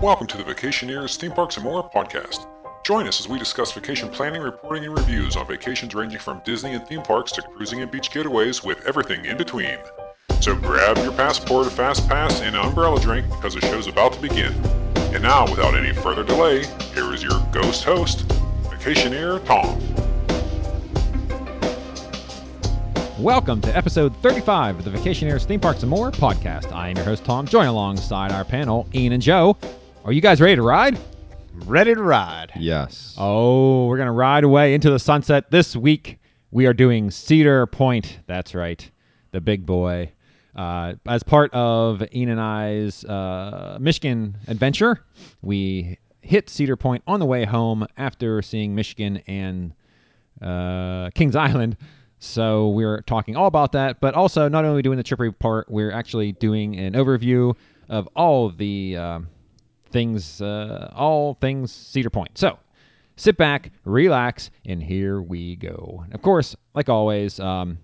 Welcome to the Vacationeers Theme Parks and More podcast. Join us as we discuss vacation planning, reporting, and reviews on vacations ranging from Disney and theme parks to cruising and beach getaways with everything in between. So grab your passport, a fast pass, and an umbrella drink because the show's about to begin. And now, without any further delay, here is your ghost host, Vacationeer Tom. Welcome to episode 35 of the Vacationeers Theme Parks and More podcast. I am your host, Tom, joined alongside our panel, Ian and Joe. Are you guys ready to ride? Ready to ride. Yes. Oh, we're going to ride away into the sunset. This week, we are doing Cedar Point. That's right, the big boy. Uh, as part of Ian and I's uh, Michigan adventure, we hit Cedar Point on the way home after seeing Michigan and uh, Kings Island. So we're talking all about that, but also not only doing the trip report, we're actually doing an overview of all the um things, uh, all things Cedar Point. So sit back, relax, and here we go. Of course, like always, um,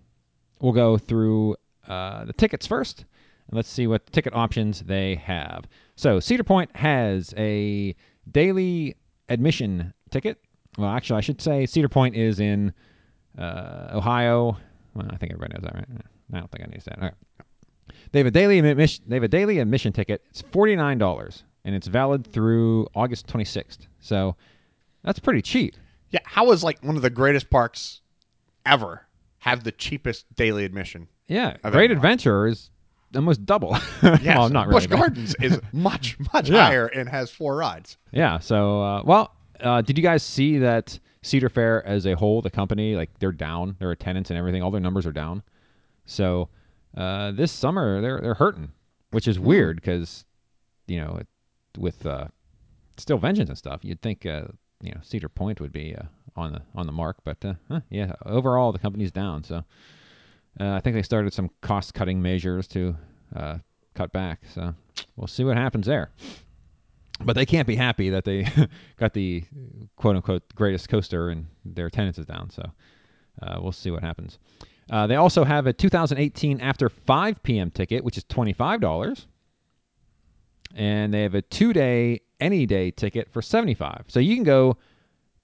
we'll go through uh, the tickets first, and let's see what ticket options they have. So Cedar Point has a daily admission ticket. Well, actually, I should say Cedar Point is in uh, Ohio. Well, I think everybody knows that, right? I don't think I need to say that. All right. They have a daily admission. They have a daily admission ticket. It's forty nine dollars, and it's valid through August twenty sixth. So that's pretty cheap. Yeah, how is like one of the greatest parks ever have the cheapest daily admission? Yeah, Great. Adventure is almost double. Yes, well, not really. Busch Gardens is much much Yeah. higher and has four rides. Yeah. So, uh, well, uh, did you guys see that Cedar Fair as a whole, the company, like they're down, their attendance and everything, all their numbers are down. So uh, this summer they're they're hurting, which is weird because you know it, with uh, Steel Vengeance and stuff, you'd think uh, you know Cedar Point would be uh, on the on the mark, but uh, huh, yeah, overall the company's down. So uh, I think they started some cost cutting measures to uh, cut back. So we'll see what happens there but they can't be happy that they got the quote unquote greatest coaster and their attendance is down. So uh, we'll see what happens. Uh, they also have a 2018 after 5 p.m. ticket, which is $25. And they have a two day, any day ticket for 75 So you can go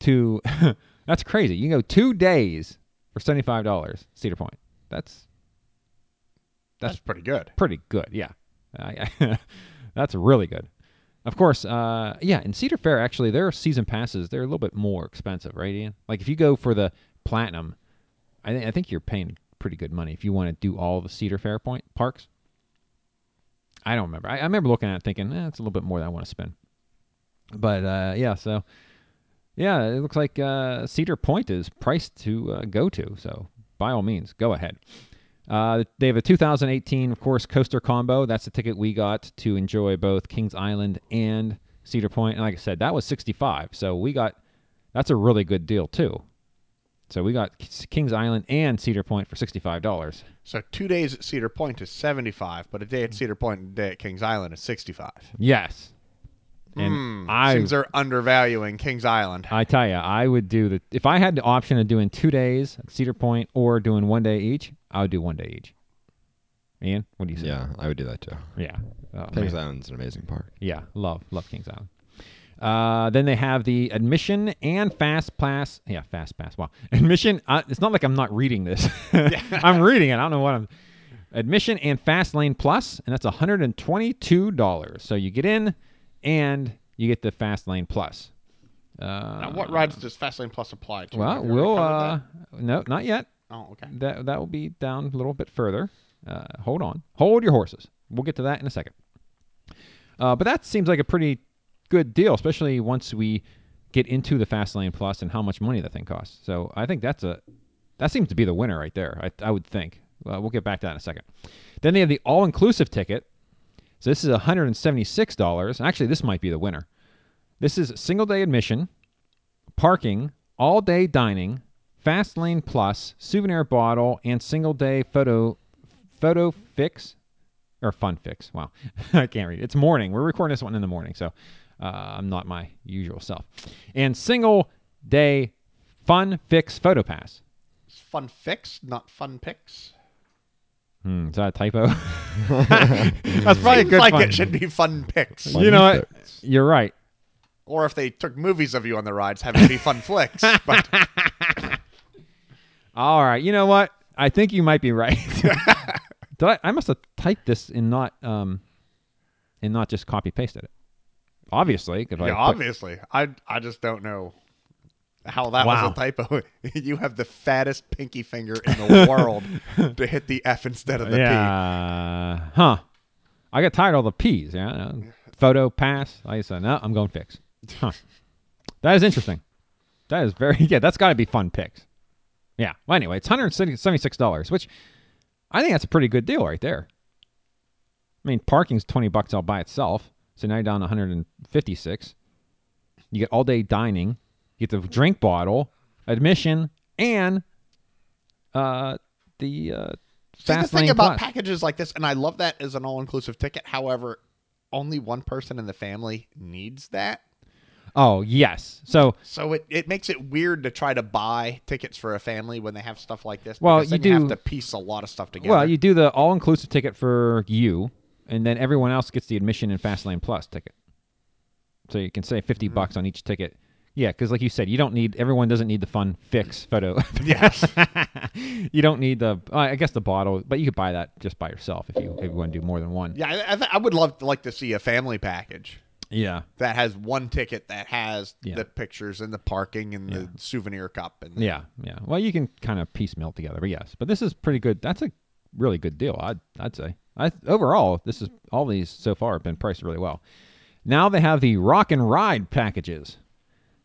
to, that's crazy. You can go two days for $75, Cedar Point. That's That's, pretty good. pretty good. Yeah, I, I, that's really good. Of course, uh, yeah. In Cedar Fair, actually, their season passes they're a little bit more expensive, right, Ian? Like if you go for the platinum, I, think I think you're paying pretty good money if you want to do all the Cedar Fair point parks. I don't remember. I, I remember looking at it thinking, eh, it's a little bit more than I want to spend. But uh, yeah, so yeah, it looks like uh, Cedar Point is priced to uh, go to. So by all means, go ahead. Uh, they have a 2018, of course, coaster combo. That's the ticket we got to enjoy both Kings Island and Cedar Point. And like I said, that was 65. So we got that's a really good deal too. So we got Kings Island and Cedar Point for $65. So two days at Cedar Point is seventy five, but a day at Cedar Point and a day at Kings Island is sixty five. Yes. And hmm. I Seems they're undervaluing Kings Island. I tell you, I would do the if I had the option of doing two days at Cedar Point or doing one day each, I would do one day each. Ian, what do you say? Yeah, I would do that too. Yeah. Oh, Kings man. Island's an amazing park. Yeah, love love Kings Island. Uh, then they have the admission and fast pass. Yeah, fast pass. Wow, admission. Uh, it's not like I'm not reading this. I'm reading it. I don't know what I'm. Admission and fast lane plus, and that's 122 dollars. So you get in, and you get the fast lane plus. Uh, now, what rides does Fastlane Plus apply to? well, Have you already we'll. Uh, no, not yet. Oh, okay. That that will be down a little bit further. Uh, hold on, hold your horses. We'll get to that in a second. Uh, but that seems like a pretty good deal, especially once we get into the Fast Lane Plus and how much money that thing costs. So I think that's a that seems to be the winner right there. I, I would think. Uh, we'll get back to that in a second. Then they have the all inclusive ticket. So this is $176. Actually, this might be the winner. This is single day admission, parking, all day dining, fast lane plus, souvenir bottle, and single day photo photo fix or fun fix. Wow, I can't read. It's morning. We're recording this one in the morning, so uh, I'm not my usual self. And single day fun fix photo pass. Fun fix, not fun picks. Hmm, is that a typo? That's probably a Seems good like fun. it should be fun pics. You know what? You're right. Or if they took movies of you on the rides, have it be fun flicks. But All right. You know what? I think you might be right. Did I, I must have typed this and not um and not just copy pasted it. Obviously, I yeah, put- obviously, I I just don't know how that Wow. was a typo. you have the fattest pinky finger in the world to hit the F instead of the P. yeah. Huh. I got tired of all the P's. Yeah. Photo pass. I said, no, I'm going fix. Huh. That is interesting. That is very yeah. That's got to be fun picks. Yeah. Well, anyway, it's hundred seventy six dollars, which I think that's a pretty good deal right there. I mean, parking's twenty bucks all by itself, so now you're down one hundred and fifty six. You get all day dining, you get the drink bottle, admission, and uh the uh, See, the thing about plus. packages like this, and I love that as an all inclusive ticket. However, only one person in the family needs that. Oh yes. So So it, it makes it weird to try to buy tickets for a family when they have stuff like this. Well, because you then you have to piece a lot of stuff together. well, you do the all inclusive ticket for you, and then everyone else gets the admission and fast lane plus ticket. So you can say 50 bucks on each ticket. Yeah, because like you said, you don't need everyone doesn't need the fun fix photo. yes. you don't need the uh, I guess the bottle, but you could buy that just by yourself if you if you want to do more than one. Yeah, I, I, th- I would love to like to see a family package Yeah. that has one ticket that has Yeah. the pictures and the parking and the souvenir cup and Yeah, yeah. Well, you can kind of piecemeal together, but yes. But this is pretty good. That's a really good deal. I'd I'd say. I overall, this is all these so far have been priced really well. Now they have the rock and ride packages.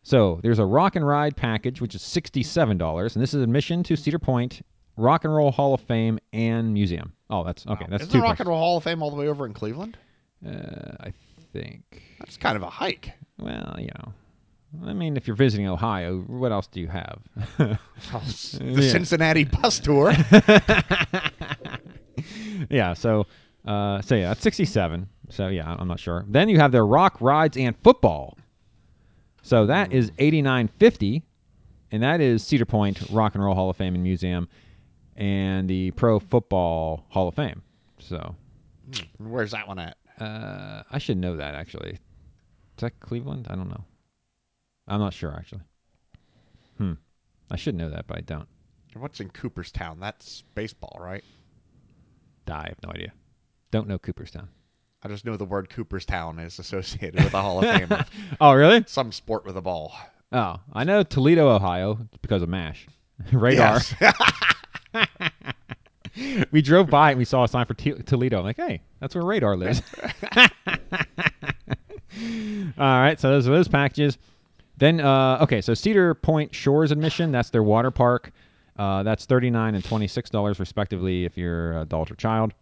So there's a rock and ride package which is sixty-seven dollars, and this is admission to Cedar Point Rock and Roll Hall of Fame and Museum. Oh, that's okay. That's Is two. the Rock places. and Roll Hall of Fame all the way over in Cleveland? Uh, I think. That's kind of a hike. Well, you know. I mean, if you're visiting Ohio, what else do you have? the Yeah. Cincinnati bus tour. yeah. So, uh, so yeah, that's 67. So yeah, I'm not sure. Then you have their rock rides and football. So that is 89.50, and that is Cedar Point Rock and Roll Hall of Fame and Museum, and the Pro Football Hall of Fame. So Where's that one at? uh, I should know that actually. Is that Cleveland? I don't know. I'm not sure actually. Hmm. I should know that, but I don't. What's in Cooperstown? That's baseball, right? I have no idea. Don't know Cooperstown. I just know the word Cooperstown is associated with the Hall of Fame. of Oh, really? Some sport with a ball. Oh, I know Toledo, Ohio, because of MASH. Radar. We drove by and we saw a sign for T- Toledo. I'm like, hey, that's where Radar lives. All right, so those are those packages. Then, uh, okay, so Cedar Point Shores admission, that's their water park. Uh, that's 39 and $26 respectively if you're adult or child.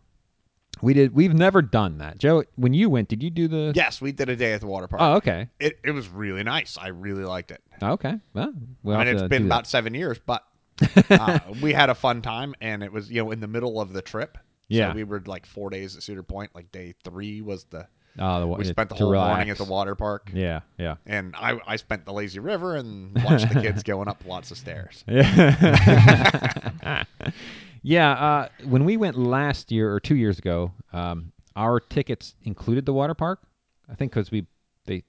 We did. We've never done that, Joe. When you went, did you do the? yes, we did a day at the water park. Oh, okay. It, it was really nice. I really liked it. Okay. Well, we'll I mean, have it's been do that. about seven years, but uh, we had a fun time, and it was you know in the middle of the trip. Yeah. so we were like four days at Cedar Point. Like day three was the Oh, the we spent the whole morning at the water park, Yeah, yeah. and I I spent the lazy river and watched the kids going up lots of stairs. Yeah. yeah. Uh, when we went last year or two years ago, um, our tickets included the water park. I think because we they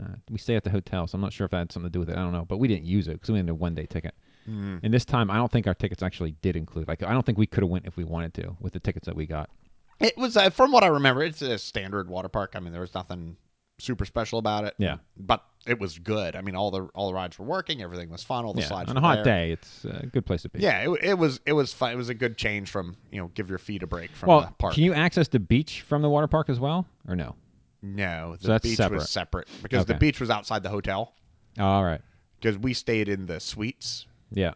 uh, we stay at the hotel, so I'm not sure if that had something to do with it. I don't know, but we didn't use it because we had a one day ticket. Mm-hmm. And this time, I don't think our tickets actually did include. Like, I don't think we could have went if we wanted to with the tickets that we got. It was uh, from what I remember, it's a standard water park. I mean, there was nothing super special about it. Yeah. but it was good. I mean, all the all the rides were working. Everything was fun. All the yeah, slides on a hot there. day, it's a good place to be. Yeah, it, it was it was fun. It was a good change from you know give your feet a break from Well, the park. can you access the beach from the water park as well, or no? no, the So that's beach separate. was separate because the beach was outside the hotel Oh, all right. because we stayed in the suites. Yeah.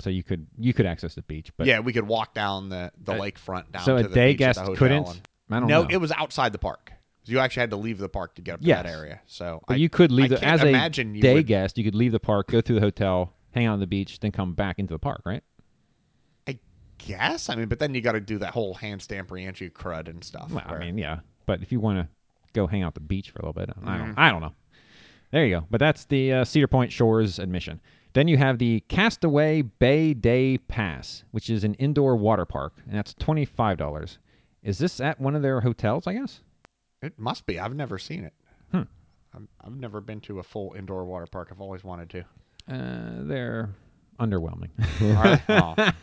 So you could you could access the beach, but yeah, we could walk down the the Uh, lakefront down. so to a the day beach guest couldn't. and- I don't no, know. it was outside the park. You actually had to leave the park to get up to Yes. that area. So But I, you could leave the, as a imagine you day would- guest. You could leave the park, go through the hotel, hang out on the beach, then come back into the park, right? I guess. I mean, but then you got to do that whole hand stamp reentry crud and stuff. Well, I mean, yeah. But if you want to go hang out the beach for a little bit, I Mm-hmm. don't. I don't know. There you go. But that's the uh, Cedar Point Shores admission. Then you have the Castaway Bay Day Pass, which is an indoor water park, and that's twenty five dollars. Is this at one of their hotels? I guess. It must be. I've never seen it. Hmm. I've, I've never been to a full indoor water park. I've always wanted to. Uh, they're underwhelming.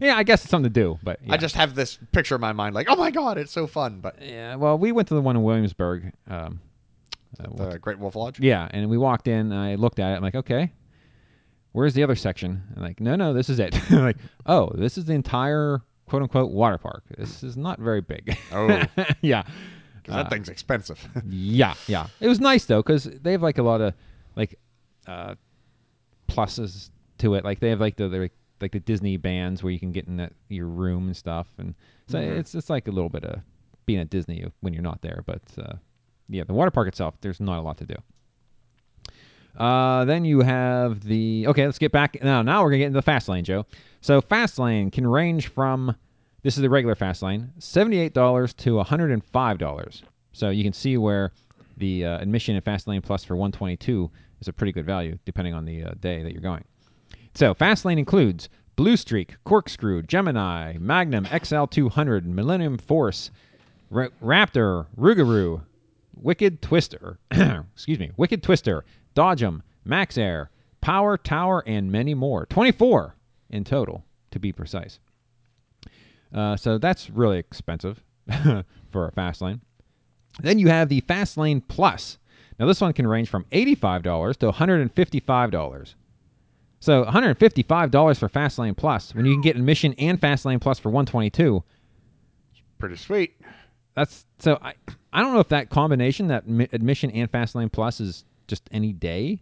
Yeah, I guess it's something to do, but yeah. I just have this picture in my mind, like, oh my god, it's so fun. But yeah. Well, we went to the one in Williamsburg. Um, uh, the Great Wolf Lodge. yeah, and we walked in. And I looked at it. I'm like, okay, where's the other section? And like, no, no, this is it. Like, oh, this is the entire quote unquote water park. This is not very big. Oh, yeah. 'cause that Uh, thing's expensive. Yeah, yeah. It was nice though because they have like a lot of like uh, pluses to it. Like they have like the, the like the Disney bands where you can get in that, your room and stuff, and so Mhm. it's it's like a little bit of being at Disney when you're not there. But uh, yeah, the water park itself, there's not a lot to do. Uh, then you have the okay. Let's get back now. Now we're gonna get into the fast lane, Joe. So fast lane can range from this is the regular fast lane, seventy-eight dollars to hundred and five dollars. So you can see where the uh, admission in fast lane plus for one twenty-two is a pretty good value, depending on the uh, day that you're going. So fast lane includes Blue Streak, Corkscrew, Gemini, Magnum XL200, Millennium Force, Ra- Raptor, Rougarou, Wicked Twister, excuse me, Wicked Twister, Dodgem, Max Air, Power Tower, and many more. 24 in total, to be precise. Uh, so that's really expensive for a fast lane. Then you have the Fast Lane Plus. Now this one can range from $85 to $155. So $155 for Fast Lane Plus when you can get admission and Fast Lane Plus for 122. Pretty sweet. That's so I I don't know if that combination that admission and fast lane plus is just any day.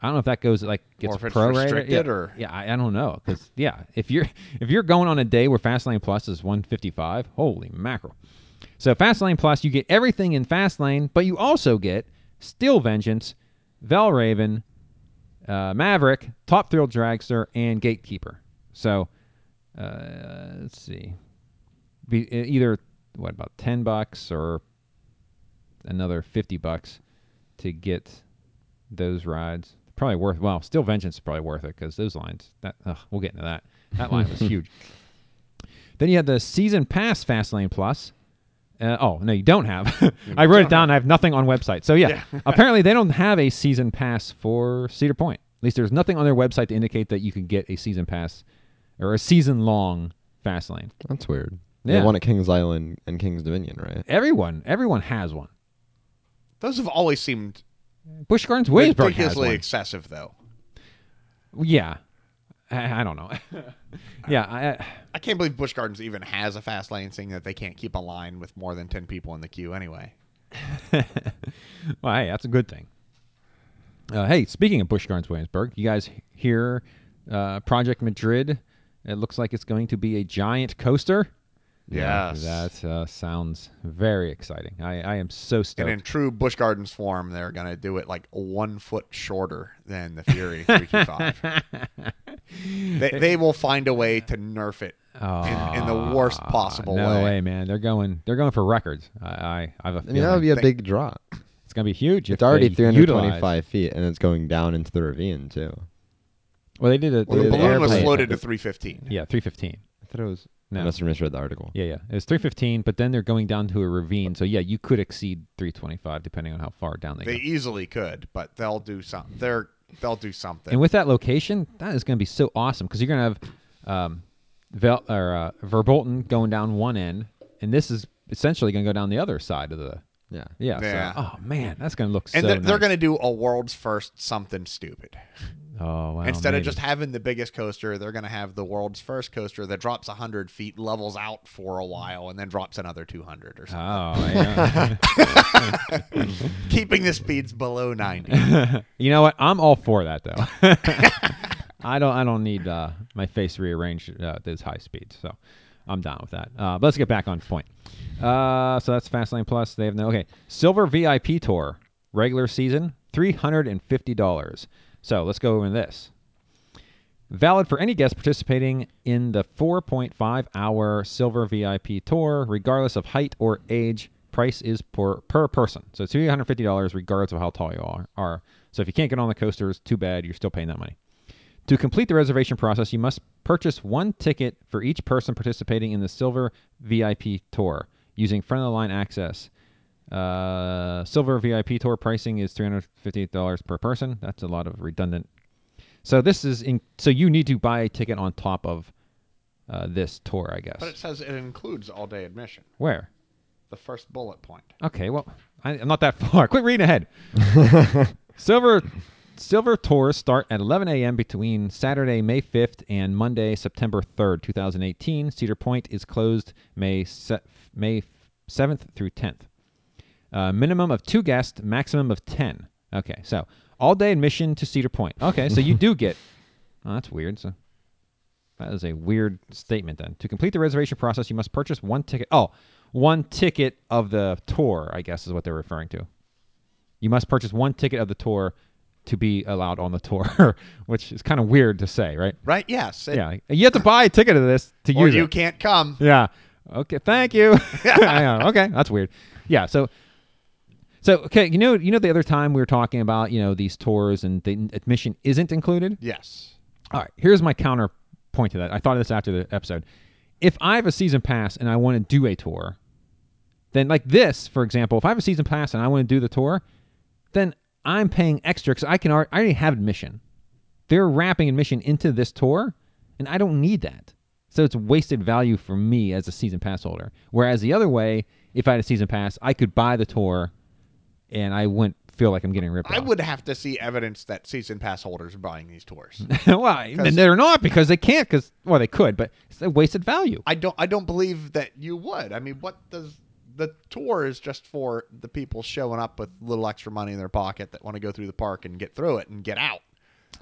I don't know if that goes like gets it's prorated. yeah, or- yeah, I, I don't know because yeah, if you're if you're going on a day where fast lane plus is 155, holy mackerel! So fast lane plus, you get everything in fast lane, but you also get Steel Vengeance, Valravn, uh, Maverick, Top Thrill Dragster, and Gatekeeper. So uh, let's see, be either what about ten bucks or another fifty bucks to get those rides. Probably worth. Well, Steel Vengeance is probably worth it because those lines. That ugh, we'll get into that. That line was huge. Then you have the season pass Fast Lane Plus. Uh, oh no, you don't have. I wrote it down. I have nothing on website. So yeah, apparently they don't have a season pass for Cedar Point. At least there's nothing on their website to indicate that you can get a season pass or a season long fast lane. That's weird. Yeah. They one at Kings Island and Kings Dominion, right? Everyone, everyone has one. Those have always seemed Busch Gardens Williamsburg has ridiculously one. excessive, though. Yeah, I, I don't know. yeah, I, I can't believe Busch Gardens even has a fast lane, seeing that they can't keep a line with more than ten people in the queue anyway. well, hey, that's a good thing. Uh, hey, speaking of Busch Gardens Williamsburg, you guys hear uh, Project Madrid? It looks like it's going to be a giant coaster. Yes. that uh, sounds very exciting. I, I am so stoked. And in true Busch Gardens form, they're gonna do it like one foot shorter than the Fury 325. they, they will find a way to nerf it in, in the worst Ah, possible no way. way, man. They're going. They're going for records. I, I, I have a I feeling mean, that would be a Think- big drop. it's going to be huge. It's already 325 utilize- feet, and it's going down into the ravine too. Well, they did it. Well, the They balloon was floated to 315. Yeah, three fifteen. I thought it was. No. I must have misread the article. Yeah, yeah. It was 315, but then they're going down to a ravine. So yeah, you could exceed 325 depending on how far down they, They go. They easily could, but they'll do some. They're they'll do something. And with that location, that is going to be so awesome because you're going to have um, Vel- or uh, Verbolten going down one end, and this is essentially going to go down the other side of the. Yeah. Yeah. Yeah. So, oh man, that's going to look and so. they're, they're going to do a world's first something stupid. Oh wow. Instead of just having the biggest coaster, they're going to have the world's first coaster that drops 100 feet, levels out for a while, and then drops another 200 or something. Oh, yeah. Keeping the speeds below 90. you know what? I'm all for that though. I don't. I don't need uh, my face rearranged uh, at those high speeds, so I'm down with that. Uh, but let's get back on point. Uh, so that's Fastlane Plus. They have no okay. Silver VIP tour regular season three hundred and fifty dollars. So let's go over this. Valid for any guest participating in the 4.5 hour Silver VIP tour, regardless of height or age. price is per per person. So it's three hundred fifty dollars regardless of how tall you are, are. So if you can't get on the coasters, too bad. You're still paying that money. To complete the reservation process, you must purchase one ticket for each person participating in the Silver VIP tour using front of the line access. Uh, Silver VIP tour pricing is three hundred fifty-eight dollars per person. That's a lot of redundant. So this is in. So you need to buy a ticket on top of uh, this tour, I guess. But it says it includes all day admission. Where? The first bullet point. Okay, well, I, I'm not that far. Quit reading ahead. Silver Silver tours start at 11 a.m. between Saturday, May 5th and Monday, September 3rd, 2018. Cedar Point is closed May se- May 7th through 10th. Uh, minimum of two guests, maximum of 10. Okay, so all day admission to Cedar Point. Okay, so you do get. Oh, that's weird. So that is a weird statement then. To complete the reservation process, you must purchase one ticket. Oh, one ticket of the tour, I guess is what they're referring to. You must purchase one ticket of the tour to be allowed on the tour, which is kind of weird to say, right? Right? Yes. It- Yeah, you have to buy a ticket of this to Or use you it. can't come. Yeah. Okay. Thank you. Okay, that's weird. Yeah. So, so okay, you know, you know, the other time we were talking about, you know, these tours and the admission isn't included. Yes. All right, here's my counterpoint to that. I thought of this after the episode. If I have a season pass and I want to do a tour, then like this, for example, if I have a season pass and I want to do the tour, then I'm paying extra because I can already, I already have admission. They're wrapping admission into this tour, and I don't need that. So it's wasted value for me as a season pass holder. Whereas the other way, if I had a season pass, I could buy the tour, and I wouldn't feel like I'm getting ripped I off. would have to see evidence that season pass holders are buying these tours. well, and they're not because they can't. Because well, they could, but it's a wasted value. I don't. I don't believe that you would. I mean, what does the tour is just for the people showing up with a little extra money in their pocket that want to go through the park and get through it and get out.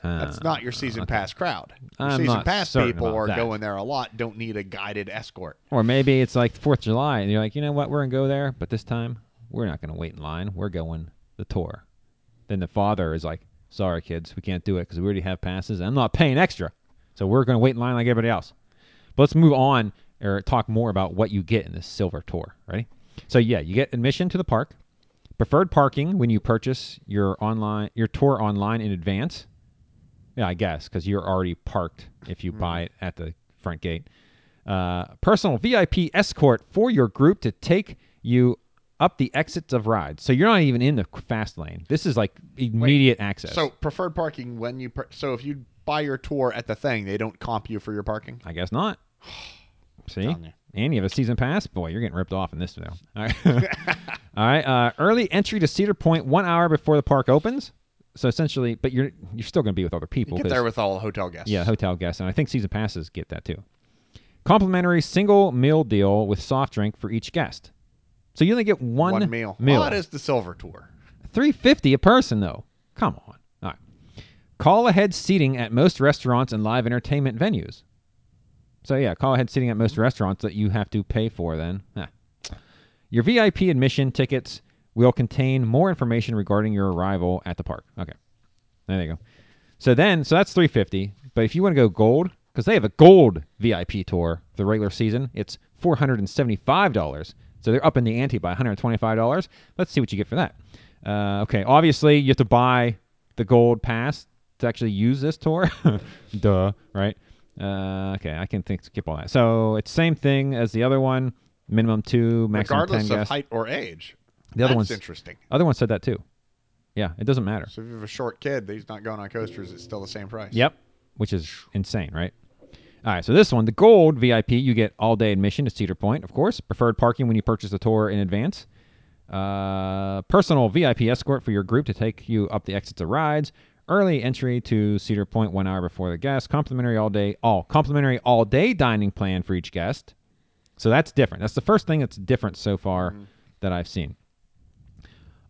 That's not your season pass crowd. Your Uh, I'm season pass people are that. going there a lot. Don't need a guided escort. Or maybe it's like Fourth of July, and you're like, you know what, we're gonna go there, but this time we're not gonna wait in line. We're going the tour. Then the father is like, sorry kids, we can't do it because we already have passes. I'm not paying extra, so we're gonna wait in line like everybody else. But let's move on or talk more about what you get in this silver tour. Ready? So yeah, you get admission to the park, preferred parking when you purchase your online your tour online in advance. Yeah, I guess because you're already parked if you buy it at the front gate. Uh, personal VIP escort for your group to take you up the exits of rides. So you're not even in the fast lane. This is like immediate access. So preferred parking when you. Per- so if you buy your tour at the thing, they don't comp you for your parking. I guess not. See, and you have a season pass. Boy, you're getting ripped off in this video. All right, all right. Uh, early entry to Cedar Point one hour before the park opens. So essentially, but you're you're still going to be with other people. You get there with all the hotel guests. Yeah, hotel guests, and I think season passes get that too. Complimentary single meal deal with soft drink for each guest. So you only get one, one meal. meal. The silver tour. Three fifty a person though. Come on. All right. Call ahead seating at most restaurants and live entertainment venues. So yeah, call ahead seating at most restaurants that you have to pay for then. Your VIP admission tickets will contain more information regarding your arrival at the park. Okay. There you go. So then, so that's 350, but if you want to go gold because they have a gold VIP tour the regular season, it's $475 so they're up in the ante by one hundred twenty-five dollars. Let's see what you get for that. Uh, okay, obviously you have to buy the gold pass to actually use this tour. Duh, right? Uh, okay, I can think skip all that. So it's same thing as the other one. Minimum two, maximum Regardless ten of guests. height or age. The other That's one's interesting. other one said that too. Yeah, it doesn't matter. So if you have a short kid, he's not going on coasters. It's still the same price. Yep, which is insane, right? All right, so this one, the gold VIP, you get all day admission to Cedar Point, of course. Preferred parking when you purchase the tour in advance. Uh, personal VIP escort for your group to take you up the exits of rides. Early entry to Cedar Point one hour before the guest. Complimentary all day, all complimentary all day dining plan for each guest. So that's different. That's the first thing that's different so far that I've seen.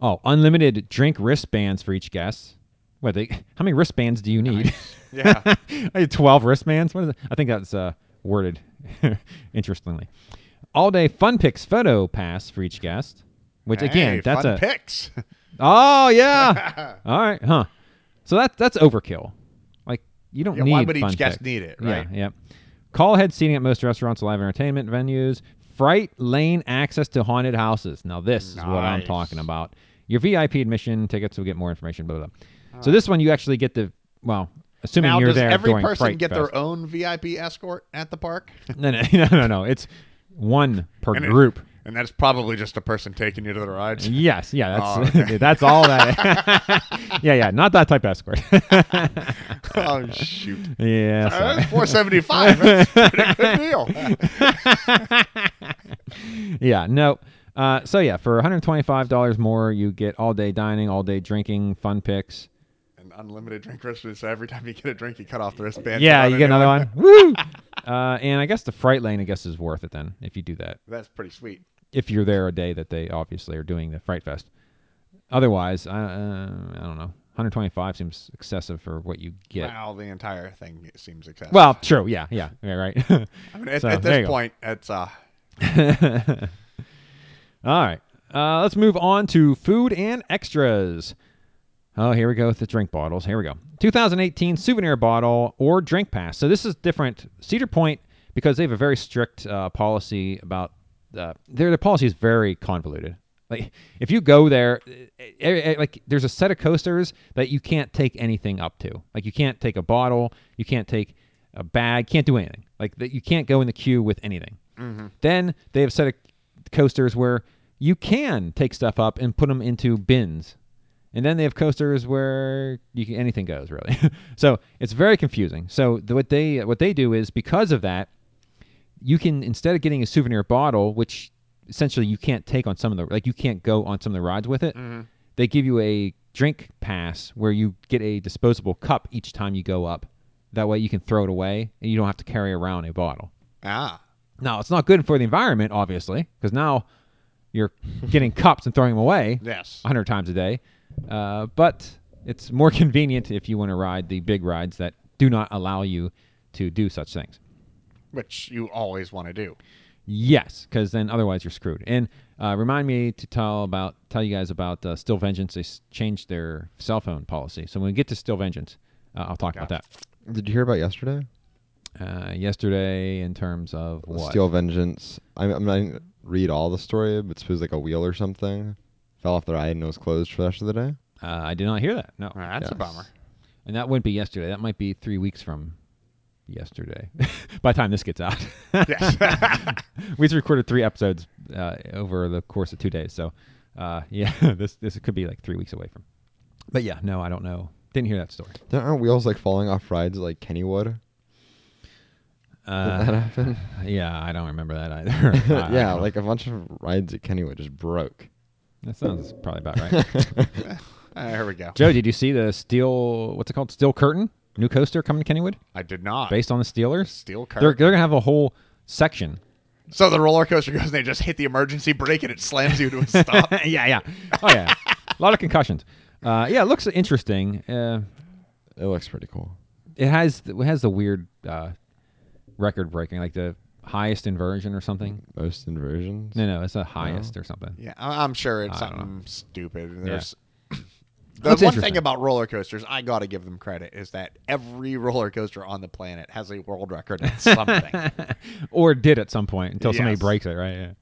Oh, unlimited drink wristbands for each guest. What they? How many wristbands do you need? Yeah. I twelve wristbands. What is it? I think that's uh, worded interestingly. All day fun pics photo pass for each guest. Which again, Hey, that's fun a picks. oh yeah. All right, huh? So that's that's overkill. Like you don't Yeah, need. why would each guest pics. need it, right? Yeah, yeah. Call ahead seating at most restaurants, live entertainment venues. Fright Lane access to haunted houses. Now this is what I'm talking about. Your VIP admission tickets will get more information. Blah blah. blah. So this one you actually get the well, assuming now, you're does there every during person get Fest. their own VIP escort at the park? No, no, no, no, no. It's one per And it- group. And that's probably just a person taking you to the rides. Yes, yeah, that's Oh, okay. that's all that. yeah, yeah, not that type of escort. oh shoot! yeah, Uh, four seventy five. That's pretty good deal. yeah, no. Uh, so yeah, for 125 dollars more, you get all day dining, all day drinking, fun picks. Unlimited drink wristbands. So every time you get a drink, you cut off the wristband. Yeah, you get another one. Woo! Uh, and I guess the fright lane, I guess, is worth it then if you do that. That's pretty sweet. If you're there a day that they obviously are doing the fright fest. Otherwise, I, uh, I don't know. 125 seems excessive for what you get. Wow, the entire thing seems excessive. Well, true. Yeah, yeah, yeah, right. I mean, at, so, at this go. point, it's uh, All right. Uh, let's move on to food and extras. Oh, here we go with the drink bottles. Here we go. 2018 souvenir bottle or drink pass. So this is different. Cedar Point, because they have a very strict uh, policy about uh, their their policy is very convoluted. Like if you go there, eh, eh, eh, like there's a set of coasters that you can't take anything up to. Like you can't take a bottle, you can't take a bag, can't do anything. Like that you can't go in the queue with anything. Then they have a set of coasters where you can take stuff up and put them into bins. And then they have coasters where you can, anything goes really. so it's very confusing. So the, what they what they do is because of that, you can instead of getting a souvenir bottle, which essentially you can't take on some of the like you can't go on some of the rides with it. They give you a drink pass where you get a disposable cup each time you go up. That way you can throw it away and you don't have to carry around a bottle. ah, Now, it's not good for the environment, obviously, because now you're getting cups and throwing them away yes. 100 times a day. Uh, but it's more convenient if you want to ride the big rides that do not allow you to do such things. Which you always want to do. Yes, because then otherwise you're screwed. And uh, remind me to tell about tell you guys about uh, Steel Vengeance. They s- changed their cell phone policy. So when we get to Steel Vengeance, uh, I'll talk about that. Did you hear about yesterday? Uh, yesterday, in terms of what? Steel Vengeance. I'm, I'm not gonna read all the story, but suppose like a wheel or something fell off the ride and was closed for the rest of the day. Uh, I did not hear that. No. That's a bummer. And that wouldn't be yesterday. That might be three weeks from yesterday. By the time this gets out, we've recorded three episodes uh, over the course of two days. So, uh, yeah, this this could be like three weeks away from. But yeah, no, I don't know. Didn't hear that story. There aren't wheels like falling off rides like Kennywood. Did that Uh, happen? yeah, I don't remember that either. I- I yeah, don't- like a bunch of rides at Kennywood just broke. That sounds probably about right. Ah, here we go. Joe, did you see the steel? What's it called? Steel curtain. New coaster coming to Kennywood, I did not. based on the Steelers. Steel They're, curtain. they're gonna have a whole section So the roller coaster goes and they just hit the emergency brake and it slams you to a stop. yeah, yeah. Oh yeah. a lot of concussions. Uh, yeah, it looks interesting. Uh, It looks pretty cool. it has it has the weird uh, record breaking, like the highest inversion or something. Most inversions. No, no, it's the highest or something. yeah, I- I'm sure it's I don't something stupid. There's the Looks one interesting. thing about roller coasters, I got to give them credit, is that every roller coaster on the planet has a world record in something. or did at some point until somebody Yes. breaks it, right? Yeah.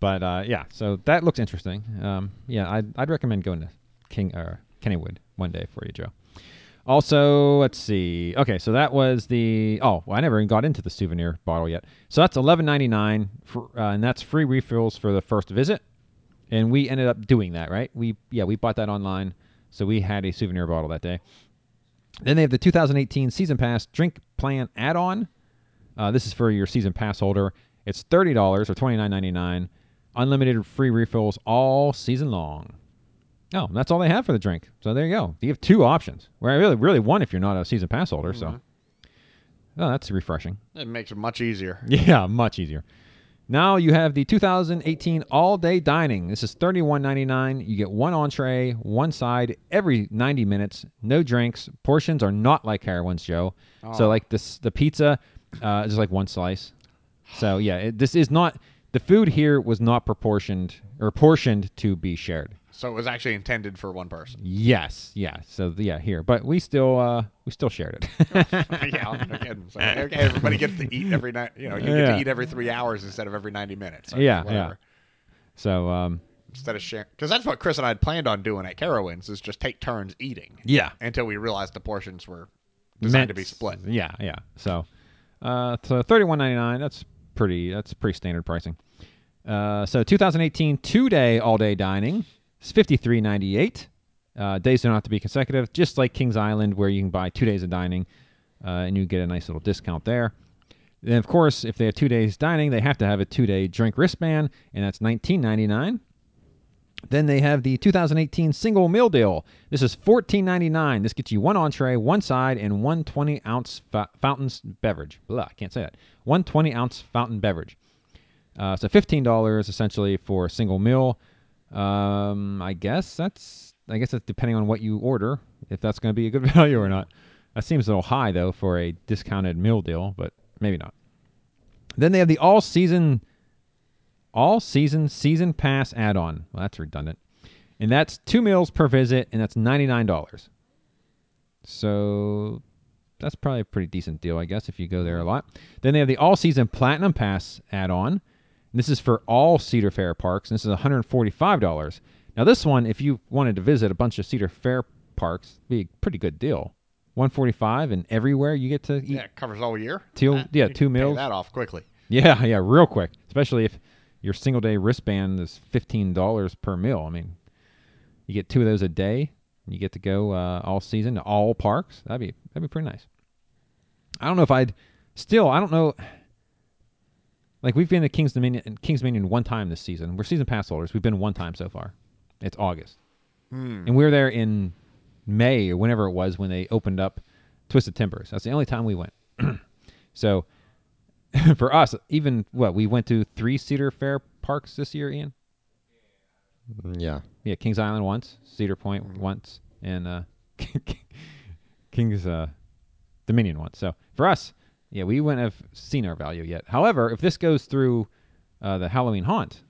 But uh, yeah, so that looks interesting. Um, yeah, I'd, I'd recommend going to King or Kennywood one day for you, Joe. Also, let's see. Okay, so that was the oh, well, I never even got into the souvenir bottle yet. So that's eleven ninety nine, uh, and that's free refills for the first visit. And we ended up doing that, right? We yeah, we bought that online, so we had a souvenir bottle that day. Then they have the 2018 season pass drink plan add-on. Uh, this is for your season pass holder. It's thirty dollars or twenty nine ninety nine, unlimited free refills all season long. Oh, that's all they have for the drink. So there you go. You have two options. Well, really, really one if you're not a season pass holder. So, oh, that's refreshing. it makes it much easier. Yeah, much easier. Now you have the 2018 all day dining. This is $31.99. You get one entree, one side every 90 minutes. No drinks. Portions are not like Carowinds, Joe. So Oh. like this, the pizza uh, is like one slice. So yeah, it, this is not the food here was not proportioned or portioned to be shared. So it was actually intended for one person. Yes, yeah. So yeah, here, but we still uh we still shared it. yeah, no kidding. So, okay, everybody gets to eat every night. You know, you get Yeah. to eat every three hours instead of every ninety minutes. Yeah, whatever. so um Instead of sharing, because that's what Chris and I had planned on doing at Carowinds is just take turns eating. yeah, Until we realized the portions were designed to be split. Yeah, yeah. So uh so thirty one ninety nine. That's pretty. That's pretty standard pricing. Uh, so 2018 two day all day dining is 53.98. Uh, days don't have to be consecutive, just like Kings Island, where you can buy two days of dining, uh, and you get a nice little discount there. Then, of course, if they have two days dining, they have to have a two day drink wristband, and that's 19.99. Then they have the 2018 single meal deal. This is 14.99. This gets you one entree, one side, and one 20 ounce fa- fountains beverage. Blah, I can't say that. One 20 ounce fountain beverage. Uh, so fifteen dollars essentially for a single meal. Um, I guess that's I guess that's depending on what you order if that's going to be a good value or not. That seems a little high though for a discounted meal deal, but maybe not. Then they have the all season all season season pass add-on. Well, that's redundant. And that's two meals per visit and that's $99. So that's probably a pretty decent deal, I guess, if you go there a lot. Then they have the all season platinum pass add on. This is for all Cedar Fair parks. And this is $145. Now, this one, if you wanted to visit a bunch of Cedar Fair parks, be a pretty good deal. 145 and everywhere you get to eat. Yeah, it covers all year. Two- That- yeah, two meals. that off quickly. Yeah, yeah, real quick. Especially if your single day wristband is fifteen dollars per meal. I mean, you get two of those a day. You get to go uh, all season to all parks. That'd be that'd be pretty nice. I don't know if I'd still. I don't know. Like we've been to Kings Dominion, Kings Dominion one time this season. We're season pass holders. We've been one time so far. It's August, and we were there in May or whenever it was when they opened up Twisted Timbers. That's the only time we went. so for us, even what we went to three Cedar Fair parks this year, Ian. Mm, Yeah. Yeah, Kings Island once, Cedar Point once, and uh, Kings uh, Dominion once. So for us, yeah, we wouldn't have seen our value yet. However, if this goes through uh, the Halloween haunt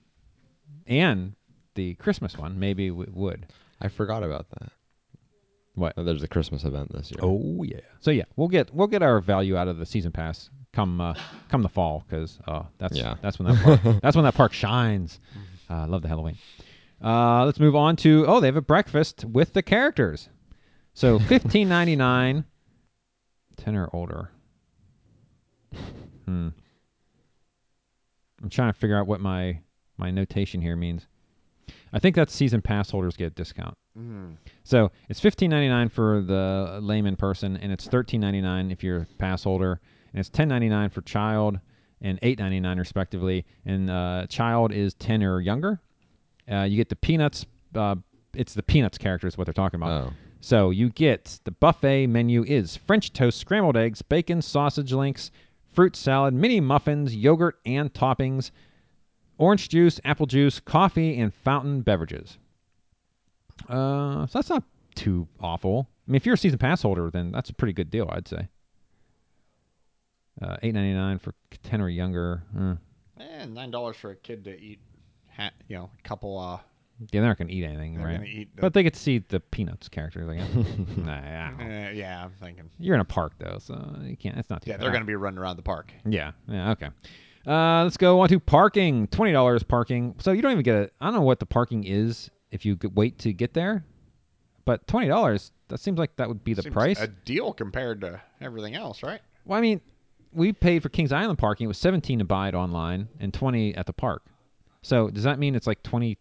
and the Christmas one, maybe we would. I forgot about that. What? Oh, there's a Christmas event this year. Oh yeah. So yeah, we'll get we'll get our value out of the season pass come uh, come the fall because uh, that's Yeah. that's when that park, that's when that park shines. Uh, I love the Halloween. Uh, let's move on to oh they have a breakfast with the characters. So fifteen ninety nine, ten or older. Hmm. I'm trying to figure out what my my notation here means. I think that's season pass holders get a discount. So it's fifteen ninety nine for the layman person, and it's thirteen ninety nine if you're a pass holder, and it's ten ninety nine for child and eight ninety nine respectively. And uh, child is ten or younger. Uh, you get the peanuts. Uh, it's the peanuts characters what they're talking about. Oh. So you get the buffet menu is French toast, scrambled eggs, bacon, sausage links, fruit salad, mini muffins, yogurt and toppings, orange juice, apple juice, coffee, and fountain beverages. Uh, so that's not too awful. I mean, if you're a season pass holder, then that's a pretty good deal, I'd say. Uh, eight ninety nine for ten or younger. Uh, And nine dollars for a kid to eat, ha- you know, a couple. Uh, yeah, they're not gonna eat anything, they're right? gonna eat. The, But they get to see the peanuts characters, I guess. nah, I don't know. uh, yeah, I'm thinking. You're in a park though, so you can't. It's not. Too Yeah, they're bad. gonna be running around the park. Yeah. Yeah. Okay. Uh, let's go on to parking. Twenty dollars parking. So you don't even get a. I don't know what the parking is if you could wait to get there, but twenty dollars. That seems like that would be the Seems price. A deal compared to everything else, right? well, I mean, we paid for Kings Island parking. It was seventeen to buy it online and twenty at the park. So does that mean it's like twenty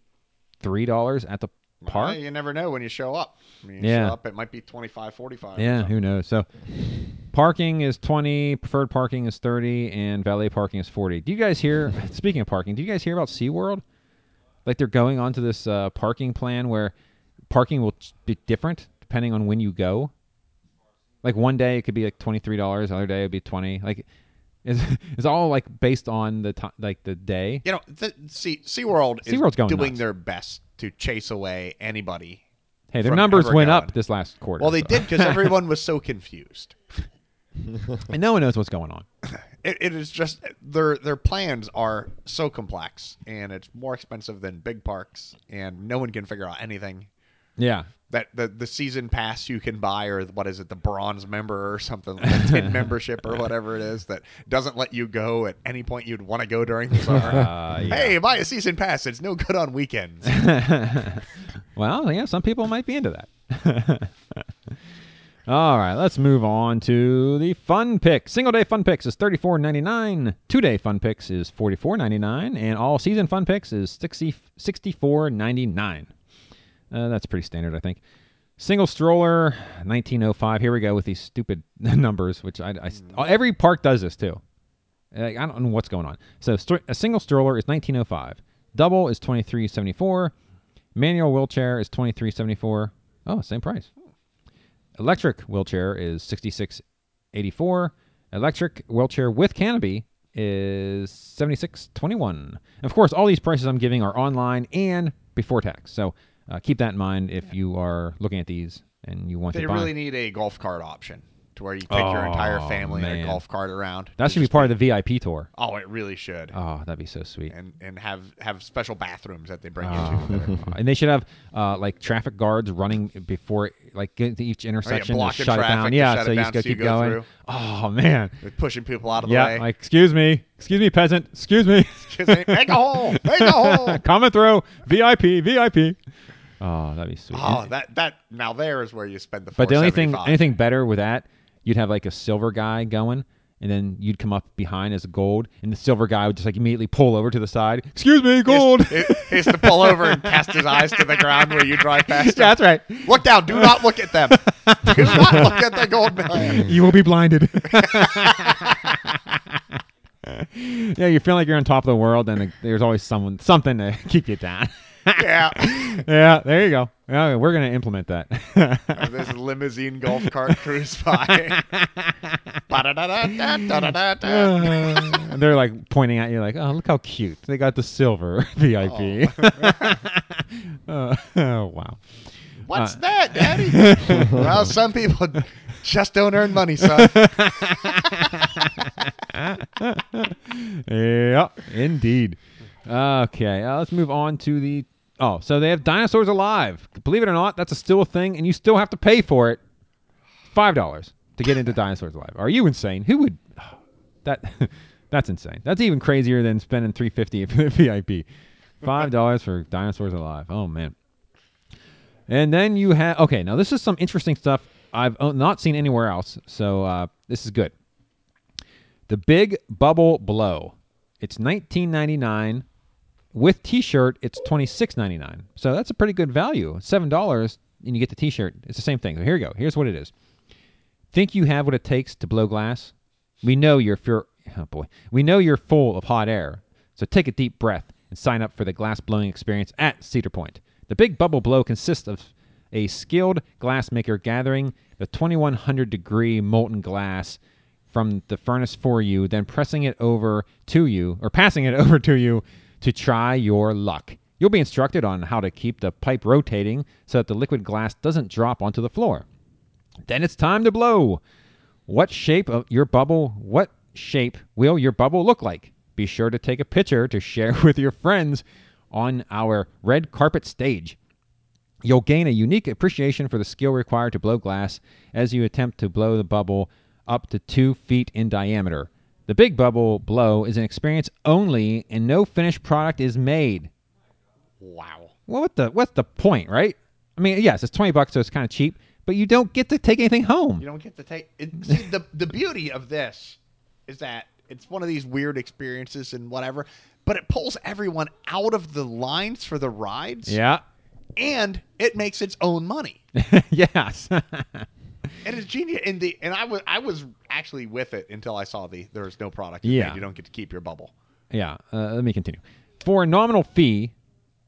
three dollars at the park? Well, you never know when you show up. I mean, you Yeah. show up, it might be 25, 45. Yeah, who knows? So parking is 20, preferred parking is 30, and valet parking is 40. Do you guys hear, speaking of parking, do you guys hear about SeaWorld? Like they're going onto this uh, parking plan where parking will be different depending on when you go. Like one day it could be like $23, other day it would be 20 Like it's, it's all like based on the ti like the day. You know, th- see, SeaWorld is SeaWorld's going doing nuts. their best to chase away anybody. Hey, their From numbers ever went going. up this last quarter. Well, they so- did because everyone was so confused. and no one knows what's going on. it, it is just their their plans are so complex and it's more expensive than big parks and no one can figure out anything Yeah. that the the season pass you can buy or what is it the bronze member or something membership or whatever it is that doesn't let you go at any point you'd want to go during the summer Uh, yeah. hey buy a season pass it's no good on weekends well, yeah, some people might be into that. All right, let's move on to the fun pick. Single day fun picks is thirty four ninety nine. Two day fun picks is forty four ninety nine, and all season fun picks is 60, 64.99. Uh, that's pretty standard, I think. Single stroller, nineteen oh five. Here we go with these stupid numbers, which I, I every park does this too. Like, I don't know what's going on. So stro- a single stroller is 1905. Double is 2374. Manual wheelchair is 2374. Oh, same price. Electric wheelchair is 6684. Electric wheelchair with canopy is 7621. Of course, all these prices I'm giving are online and before tax. So uh, keep that in mind if you are looking at these and you want they to buy. really need a golf cart option to where you take your entire Oh, family in a golf cart around that should be part of the VIP tour. oh it really should Oh, that'd be so sweet. and and have have special bathrooms that they bring you Oh. to. and they should have uh, like traffic guards running before like get to each intersection to Oh, blocking shut it down. to Yeah, shut so it you down just gotta so you keep go going. through. Oh man. They're pushing people out of the Yeah, way. like excuse me, excuse me, peasant, excuse me, Just say, make a hole, make a hole. coming through, VIP, VIP. Oh, that'd be sweet. Oh, that that now there is where you spend the. but the only thing, anything better with that, you'd have like a silver guy going, and then you'd come up behind as a gold, and the silver guy would just like immediately pull over to the side. Excuse me, gold. He has, to pull over and cast his eyes to the ground where you drive past. yeah, that's right. Look down. Do not look at them. Do not look at the gold man. You will be blinded. yeah, you feel like you're on top of the world, and there's always someone, something to keep you down. Yeah. yeah, there you go. Yeah, we're gonna implement that. This limousine golf cart cruise by. And they're like pointing at you, like, "Oh, look how cute! They got the silver VIP." oh, oh, wow. What's Uh, that, Daddy? well, some people just don't earn money, son. yeah, indeed. Okay, uh, let's move on to the. Oh, so they have dinosaurs alive. Believe it or not, that's a still a thing, and you still have to pay for it. Five dollars to get into dinosaurs alive. Are you insane? Who would? That that's insane. That's even crazier than spending three fifty for the VIP. Five dollars for dinosaurs alive. Oh man. And then you have okay. Now this is some interesting stuff I've uh, not seen anywhere else. So uh, this is good. The Big Bubble Blow. It's 19.99 with T-shirt. It's 26.99. So that's a pretty good value. Seven dollars and you get the T-shirt. It's the same thing. So here you go. Here's what it is. Think you have what it takes to blow glass? We know you're fur- oh boy. We know you're full of hot air. So take a deep breath and sign up for the glass blowing experience at Cedar Point. The Big Bubble Blow consists of a skilled glassmaker gathering the 2100 degree molten glass from the furnace for you, then pressing it over to you or passing it over to you to try your luck. You'll be instructed on how to keep the pipe rotating so that the liquid glass doesn't drop onto the floor. Then it's time to blow. What shape of your bubble? What shape will your bubble look like? Be sure to take a picture to share with your friends on our red carpet stage. You'll gain a unique appreciation for the skill required to blow glass as you attempt to blow the bubble up to two feet in diameter. The big bubble blow is an experience only, and no finished product is made. Wow. Well, what the what's the point, right? I mean, yes, it's twenty bucks, so it's kind of cheap, but you don't get to take anything home. You don't get to take. It, see, the the beauty of this is that it's one of these weird experiences and whatever, but it pulls everyone out of the lines for the rides. Yeah. and it makes its own money. yes. And it's genius. And the and I was I was actually with it until I saw the there's no product. Yeah. made. you don't get to keep your bubble. Yeah, uh, let me continue. For a nominal fee,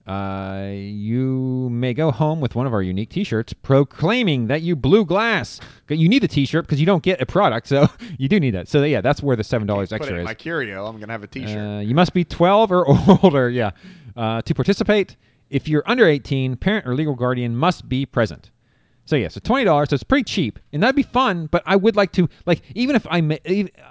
uh, you may go home with one of our unique T-shirts proclaiming that you blew glass. You need the T-shirt because you don't get a product, so you do need that. So yeah, that's where the seven dollars Put it extra in is. my curio. I'm gonna have a T-shirt. Uh, you must be 12 or older, yeah, uh, to participate. If you're under 18, parent or legal guardian must be present. So yeah, so twenty dollars. So it's pretty cheap, and that'd be fun. But I would like to like even if I ma-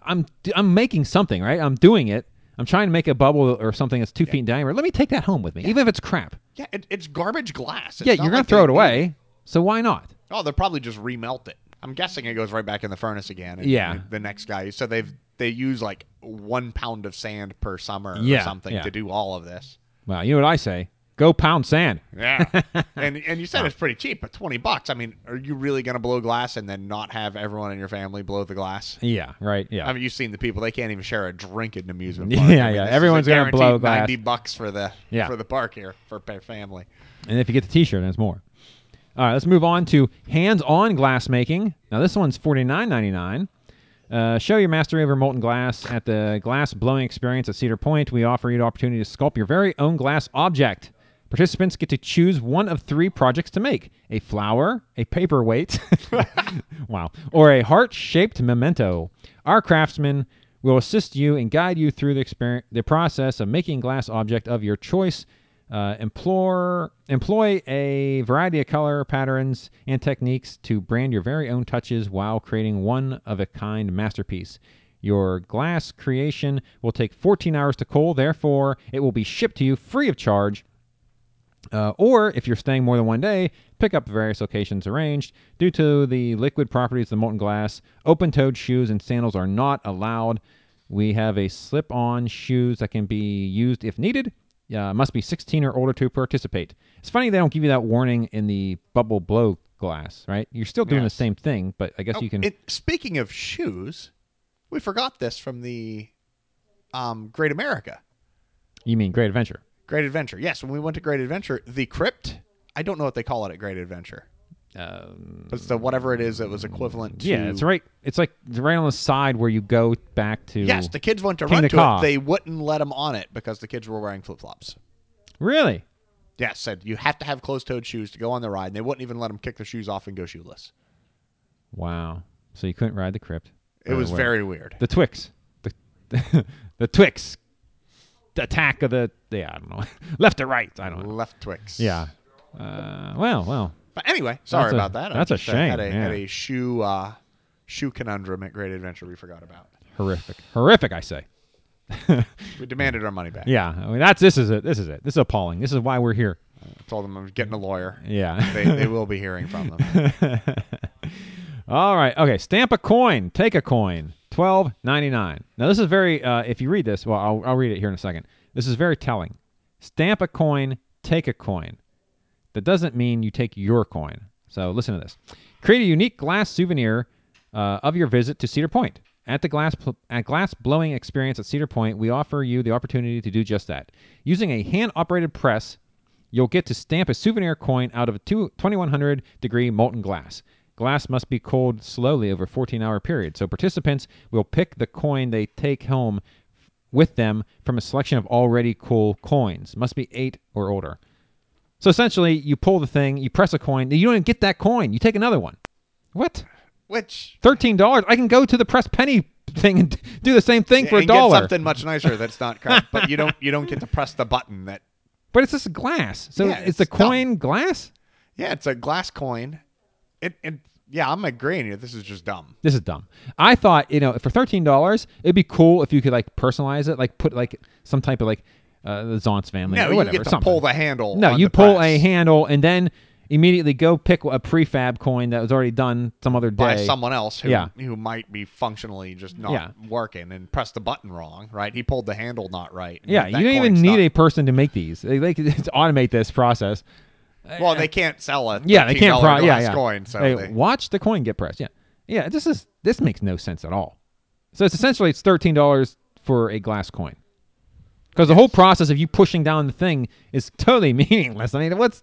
I'm I'm making something right. I'm doing it. I'm trying to make a bubble or something that's two feet in diameter. Let me take that home with me, even if it's crap. Yeah, it, it's garbage glass. It's yeah, you're gonna like throw it away. So why not? Oh, they'll probably just remelt it. I'm guessing it goes right back in the furnace again. and Yeah. The next guy. So they've they use like one pound of sand per summer Yeah, or something yeah. to do all of this. Well, you know what I say. Go pound sand. Yeah. and and you said it's pretty cheap, but twenty bucks. I mean, are you really gonna blow glass and then not have everyone in your family blow the glass? Yeah, right. Yeah. I mean, you've seen the people; they can't even share a drink at an amusement Yeah, park. I mean, yeah, this is a everyone's gonna blow glass. Ninety bucks for the Yeah. for the park here for per family. And if you get the T-shirt, then it's more. All right, let's move on to hands-on glass making. Now this one's forty nine ninety nine. Uh, show your mastery over molten glass at the glass blowing experience at Cedar Point. We offer you the opportunity to sculpt your very own glass object. Participants get to choose one of three projects to make: a flower, a paperweight, wow, or a heart-shaped memento. Our craftsmen will assist you and guide you through the experience, the process of making glass object of your choice. Uh, implore, employ a variety of color patterns and techniques to brand your very own touches while creating one of a kind masterpiece. Your glass creation will take 14 hours to cool, therefore, it will be shipped to you free of charge. Uh, or if you're staying more than one day, pick up various locations arranged. Due to the liquid properties of the molten glass, open toed shoes and sandals are not allowed. We have a slip on shoes that can be used if needed. Uh, must be 16 or older to participate. It's funny they don't give you that warning in the bubble blow glass, right? You're still doing Yes. the same thing, but I guess Oh, you can. it- speaking of shoes, we forgot this from the um, Great America. you mean Great Adventure? Great Adventure. Yes, when we went to Great Adventure, the crypt. I don't know what they call it at Great Adventure, Um, but it's the whatever it is that was equivalent to. yeah, it's right. It's like right on the side where you go back to. Yes, the kids went to King run to Ka. it. They wouldn't let them on it because the kids were wearing flip flops. really. Yes, said you have to have closed-toed shoes to go on the ride, and they wouldn't even let them kick their shoes off and go shoeless. Wow. So you couldn't ride the crypt. It was what? very weird. the Twix, the the Twix attack of the yeah I don't know left to right I don't know Left Twix. yeah. Uh, well, well, But anyway, sorry a- about that. That's a just, uh, Had a, shame, had a shoe uh, shoe conundrum at Great Adventure we forgot about. horrific, horrific. I say. We demanded our money back. Yeah, I mean that's this is it. This is it. This is appalling. This is why we're here. I told them I was getting a lawyer. Yeah. They, they will be hearing from them. All right. Okay. Stamp a coin. Take a coin. Twelve ninety nine. Now this is very. Uh, if you read this, well, I'll, I'll read it here in a second. This is very telling. Stamp a coin. Take a coin. That doesn't mean you take your coin. So listen to this. Create a unique glass souvenir uh, of your visit to Cedar Point. At the glass pl- at glass blowing experience at Cedar Point, we offer you the opportunity to do just that. Using a hand-operated press, you'll get to stamp a souvenir coin out of a two, 2100 degree molten glass. Glass must be cooled slowly over a 14 hour period, so participants will pick the coin they take home with them from a selection of already cool coins. Must be eight or older. So essentially, you pull the thing, you press a coin, you don't even get that coin. You take another one. What? Which Thirteen dollars? I can go to the press penny thing and do the same thing for a dollar. something much nicer that's not crap, but you don't you don't get to press the button that But it's just glass. So Yeah, it's dumb. coin glass? yeah, it's a glass coin. It, it yeah, I'm agreeing. This is just dumb. This is dumb. I thought, you know, for thirteen dollars, it'd be cool if you could like personalize it, like put like some type of like uh, the Zonts family No, or you whatever. get to something. pull the handle. no, you pull press a handle and then immediately go pick a prefab coin that was already done some other day. by someone else who Yeah. who might be functionally just not Yeah. working and press the button wrong. Right? He pulled the handle not right. Yeah, you don't even need a person to make these. They, they could automate this process. Well, they can't sell it. Yeah, they can't. $13 Pro- yeah, glass yeah. coin. So Hey, they, watch the coin get pressed. Yeah, yeah. This is this makes no sense at all. So it's essentially it's thirteen dollars for a glass coin. Because the whole process of you pushing down the thing is totally meaningless. I mean, what's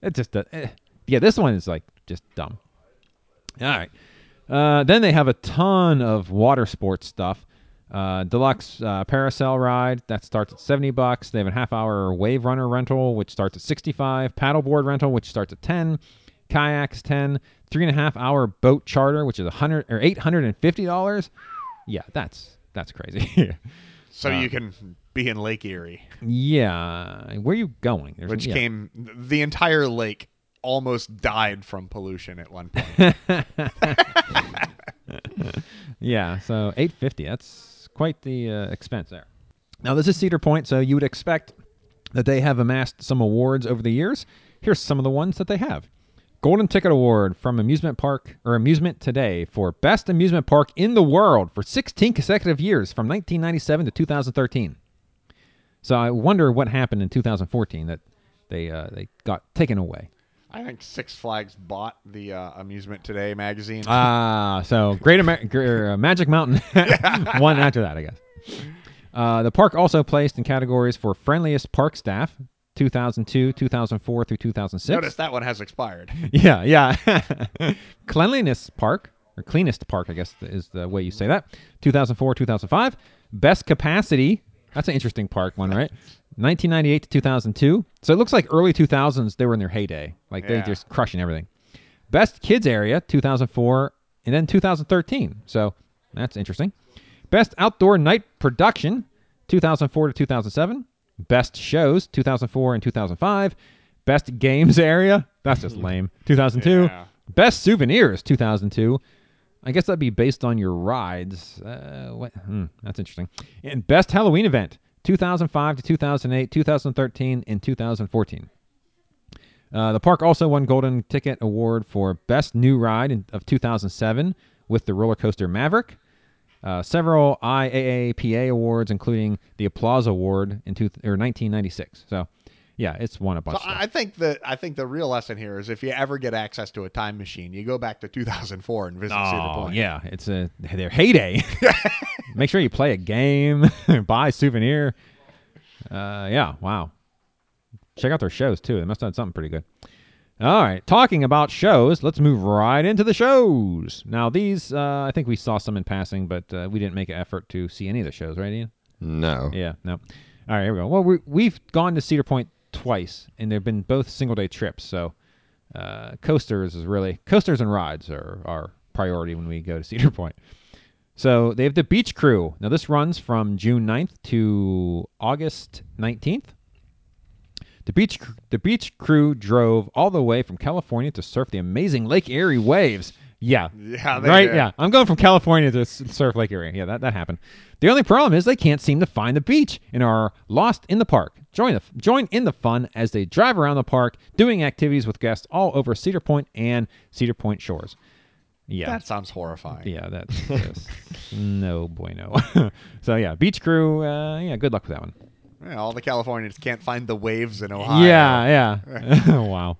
it just? A, eh. Yeah, this one is like just dumb. All right. Uh, then they have a ton of water sports stuff. Uh, deluxe uh, parasail ride that starts at 70 bucks. They have a half hour wave runner rental, which starts at 65. Paddleboard rental, which starts at 10. Kayaks 10. Three and a half hour boat charter, which is 100 or 850 dollars. Yeah, that's that's crazy. so uh, you can be in Lake Erie, yeah, where are you going? There's- which yeah. came the entire lake almost died from pollution at one point. Yeah, so 850. That's quite the uh, expense there. Now this is Cedar Point, so you would expect that they have amassed some awards over the years. Here's some of the ones that they have. Golden Ticket Award from Amusement Park or Amusement Today for Best Amusement Park in the World for 16 consecutive years from 1997 to 2013. So I wonder what happened in 2014 that they uh, they got taken away. I think Six Flags bought the uh, Amusement Today magazine. Ah, so Great Amer- uh, Magic Mountain one after that, I guess. Uh, the park also placed in categories for friendliest park staff, 2002, 2004 through 2006. Notice that one has expired. Yeah, yeah. Cleanliness park or cleanest park, I guess is the way you say that. 2004, 2005. Best capacity. That's an interesting park one, right? 1998 to 2002. So it looks like early 2000s they were in their heyday. Like they Yeah. just crushing everything. Best kids area 2004 and then 2013. So that's interesting. Best outdoor night production 2004 to 2007. Best shows 2004 and 2005. Best games area that's just lame 2002. Yeah. Best souvenirs 2002. I guess that'd be based on your rides. Uh, what? Hmm, that's interesting. And best Halloween event 2005 to 2008, 2013, and 2014. Uh, the park also won Golden Ticket Award for Best New Ride in, of 2007 with the roller coaster Maverick. Uh, several IAAPA awards, including the Applause Award in two, or 1996. So, yeah, it's won a bunch. So of stuff. I I think that I think the real lesson here is if you ever get access to a time machine, you go back to 2004 and visit Cedar Oh Point. yeah, it's a their heyday. Make sure you play a game, buy a souvenir. Uh, yeah, wow. Check out their shows too. They must have done something pretty good. All right, talking about shows, let's move right into the shows. Now these, uh, I think we saw some in passing, but uh, we didn't make an effort to see any of the shows, right, Ian? No. Yeah, no. All right, here we go. Well, we, we've gone to Cedar Point twice, and they've been both single day trips. So, uh, coasters is really coasters and rides are our priority when we go to Cedar Point. So they have the Beach Crew. Now this runs from June 9th to August 19th. The beach the beach crew drove all the way from California to surf the amazing Lake Erie waves. Yeah, Yeah, right. did. Yeah, I'm going from California to surf Lake Erie. Yeah, that, that happened. The only problem is they can't seem to find the beach and are lost in the park. Join the join in the fun as they drive around the park, doing activities with guests all over Cedar Point and Cedar Point shores. Yeah, That sounds horrifying. yeah, that's just no bueno. so yeah, beach crew. Uh, yeah, good luck with that one. Yeah, all the Californians can't find the waves in Ohio. Yeah, yeah. wow.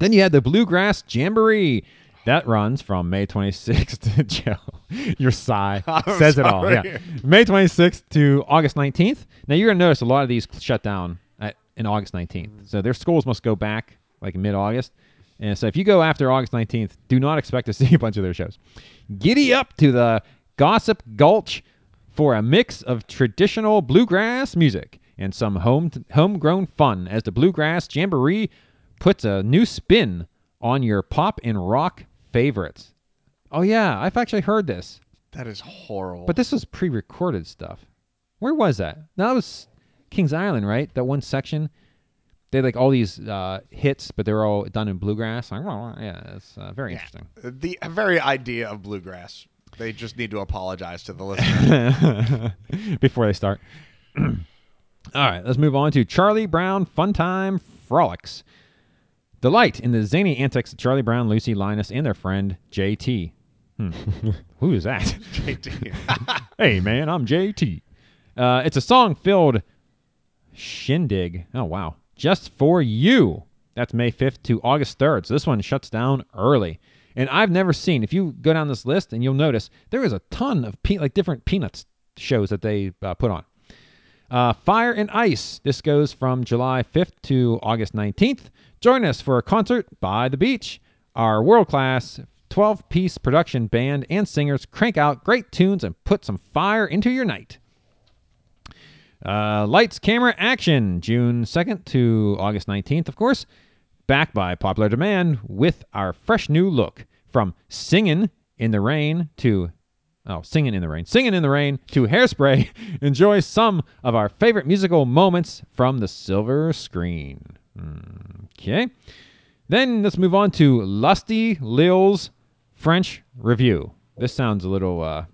Then you had the Bluegrass Jamboree. That runs from May 26th to Joe. Your sigh says it all. Yeah. May 26th to August 19th. Now you're going to notice a lot of these shut down at, in August 19th. So their schools must go back like mid August. And so if you go after August 19th, do not expect to see a bunch of their shows. Giddy up to the Gossip Gulch for a mix of traditional bluegrass music and some home homegrown fun as the Bluegrass Jamboree puts a new spin on your pop and rock favorites. Oh yeah, I've actually heard this, That is horrible. but this was pre-recorded stuff. Where was that? That was Kings Island, right? That one section. They had like all these uh, hits, but they were all done in bluegrass. Like, oh, yeah, it's uh, very interesting. the very idea of bluegrass, they just need to apologize to the listener. before they start. All right, let's move on to Charlie Brown Funtime Frolics. Delight in the zany antics of Charlie Brown, Lucy Linus, and their friend JT. Hmm. Who is that? JT. hey, man, I'm JT. Uh, it's a song filled shindig. Oh, wow. Just for you. That's May 5th to August 3rd. So this one shuts down early. And I've never seen, if you go down this list and you'll notice, there is a ton of pe- like different Peanuts shows that they uh, put on. Uh, Fire and Ice. This goes from July 5th to August 19th. Join us for a concert by the beach. Our world class 12 piece production band and singers crank out great tunes and put some fire into your night. Uh, lights, camera, action. June 2nd to August 19th, of course. Back by popular demand with our fresh new look. From Singing in the Rain to Oh, singing in the rain. Singing in the rain to hairspray. Enjoy some of our favorite musical moments from the silver screen. Okay. Then let's move on to Lusty Lil's French Review. This sounds a little uh,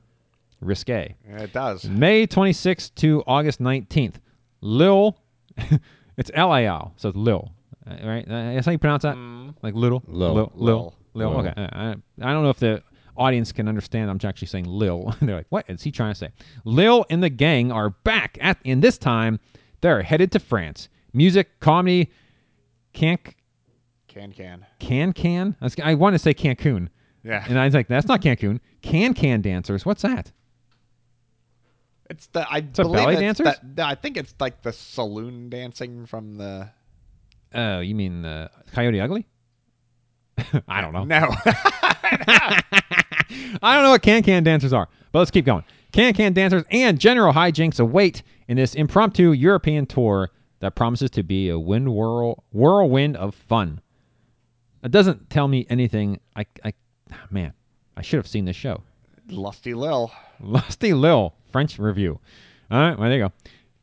risque. Yeah, it does. May 26th to August 19th. Lil, it's L A L, so it's Lil, right? That's how you pronounce that? Like little? Lil. Lil. Lil. Lil. Okay. Uh, I, I don't know if the audience can understand. I'm actually saying Lil. They're like, what is he trying to say? Lil and the gang are back at, and this time they're headed to France. Music, comedy, can Can can. can can. I, was, I want to say Cancun, Yeah. and I was like, that's not Cancun. Can can dancers. What's that? It's the I a believe belly it's dancers? that- I think it's like the saloon dancing from the. Oh, you mean uh, Coyote Ugly? I don't know. No. I don't know what can can dancers are, but let's keep going. Can can dancers and general hijinks await in this impromptu European tour that promises to be a wind whirl, whirlwind of fun. It doesn't tell me anything. I, I, man, I should have seen this show. Lusty Lil. Lusty Lil French review. All right, well, there you go.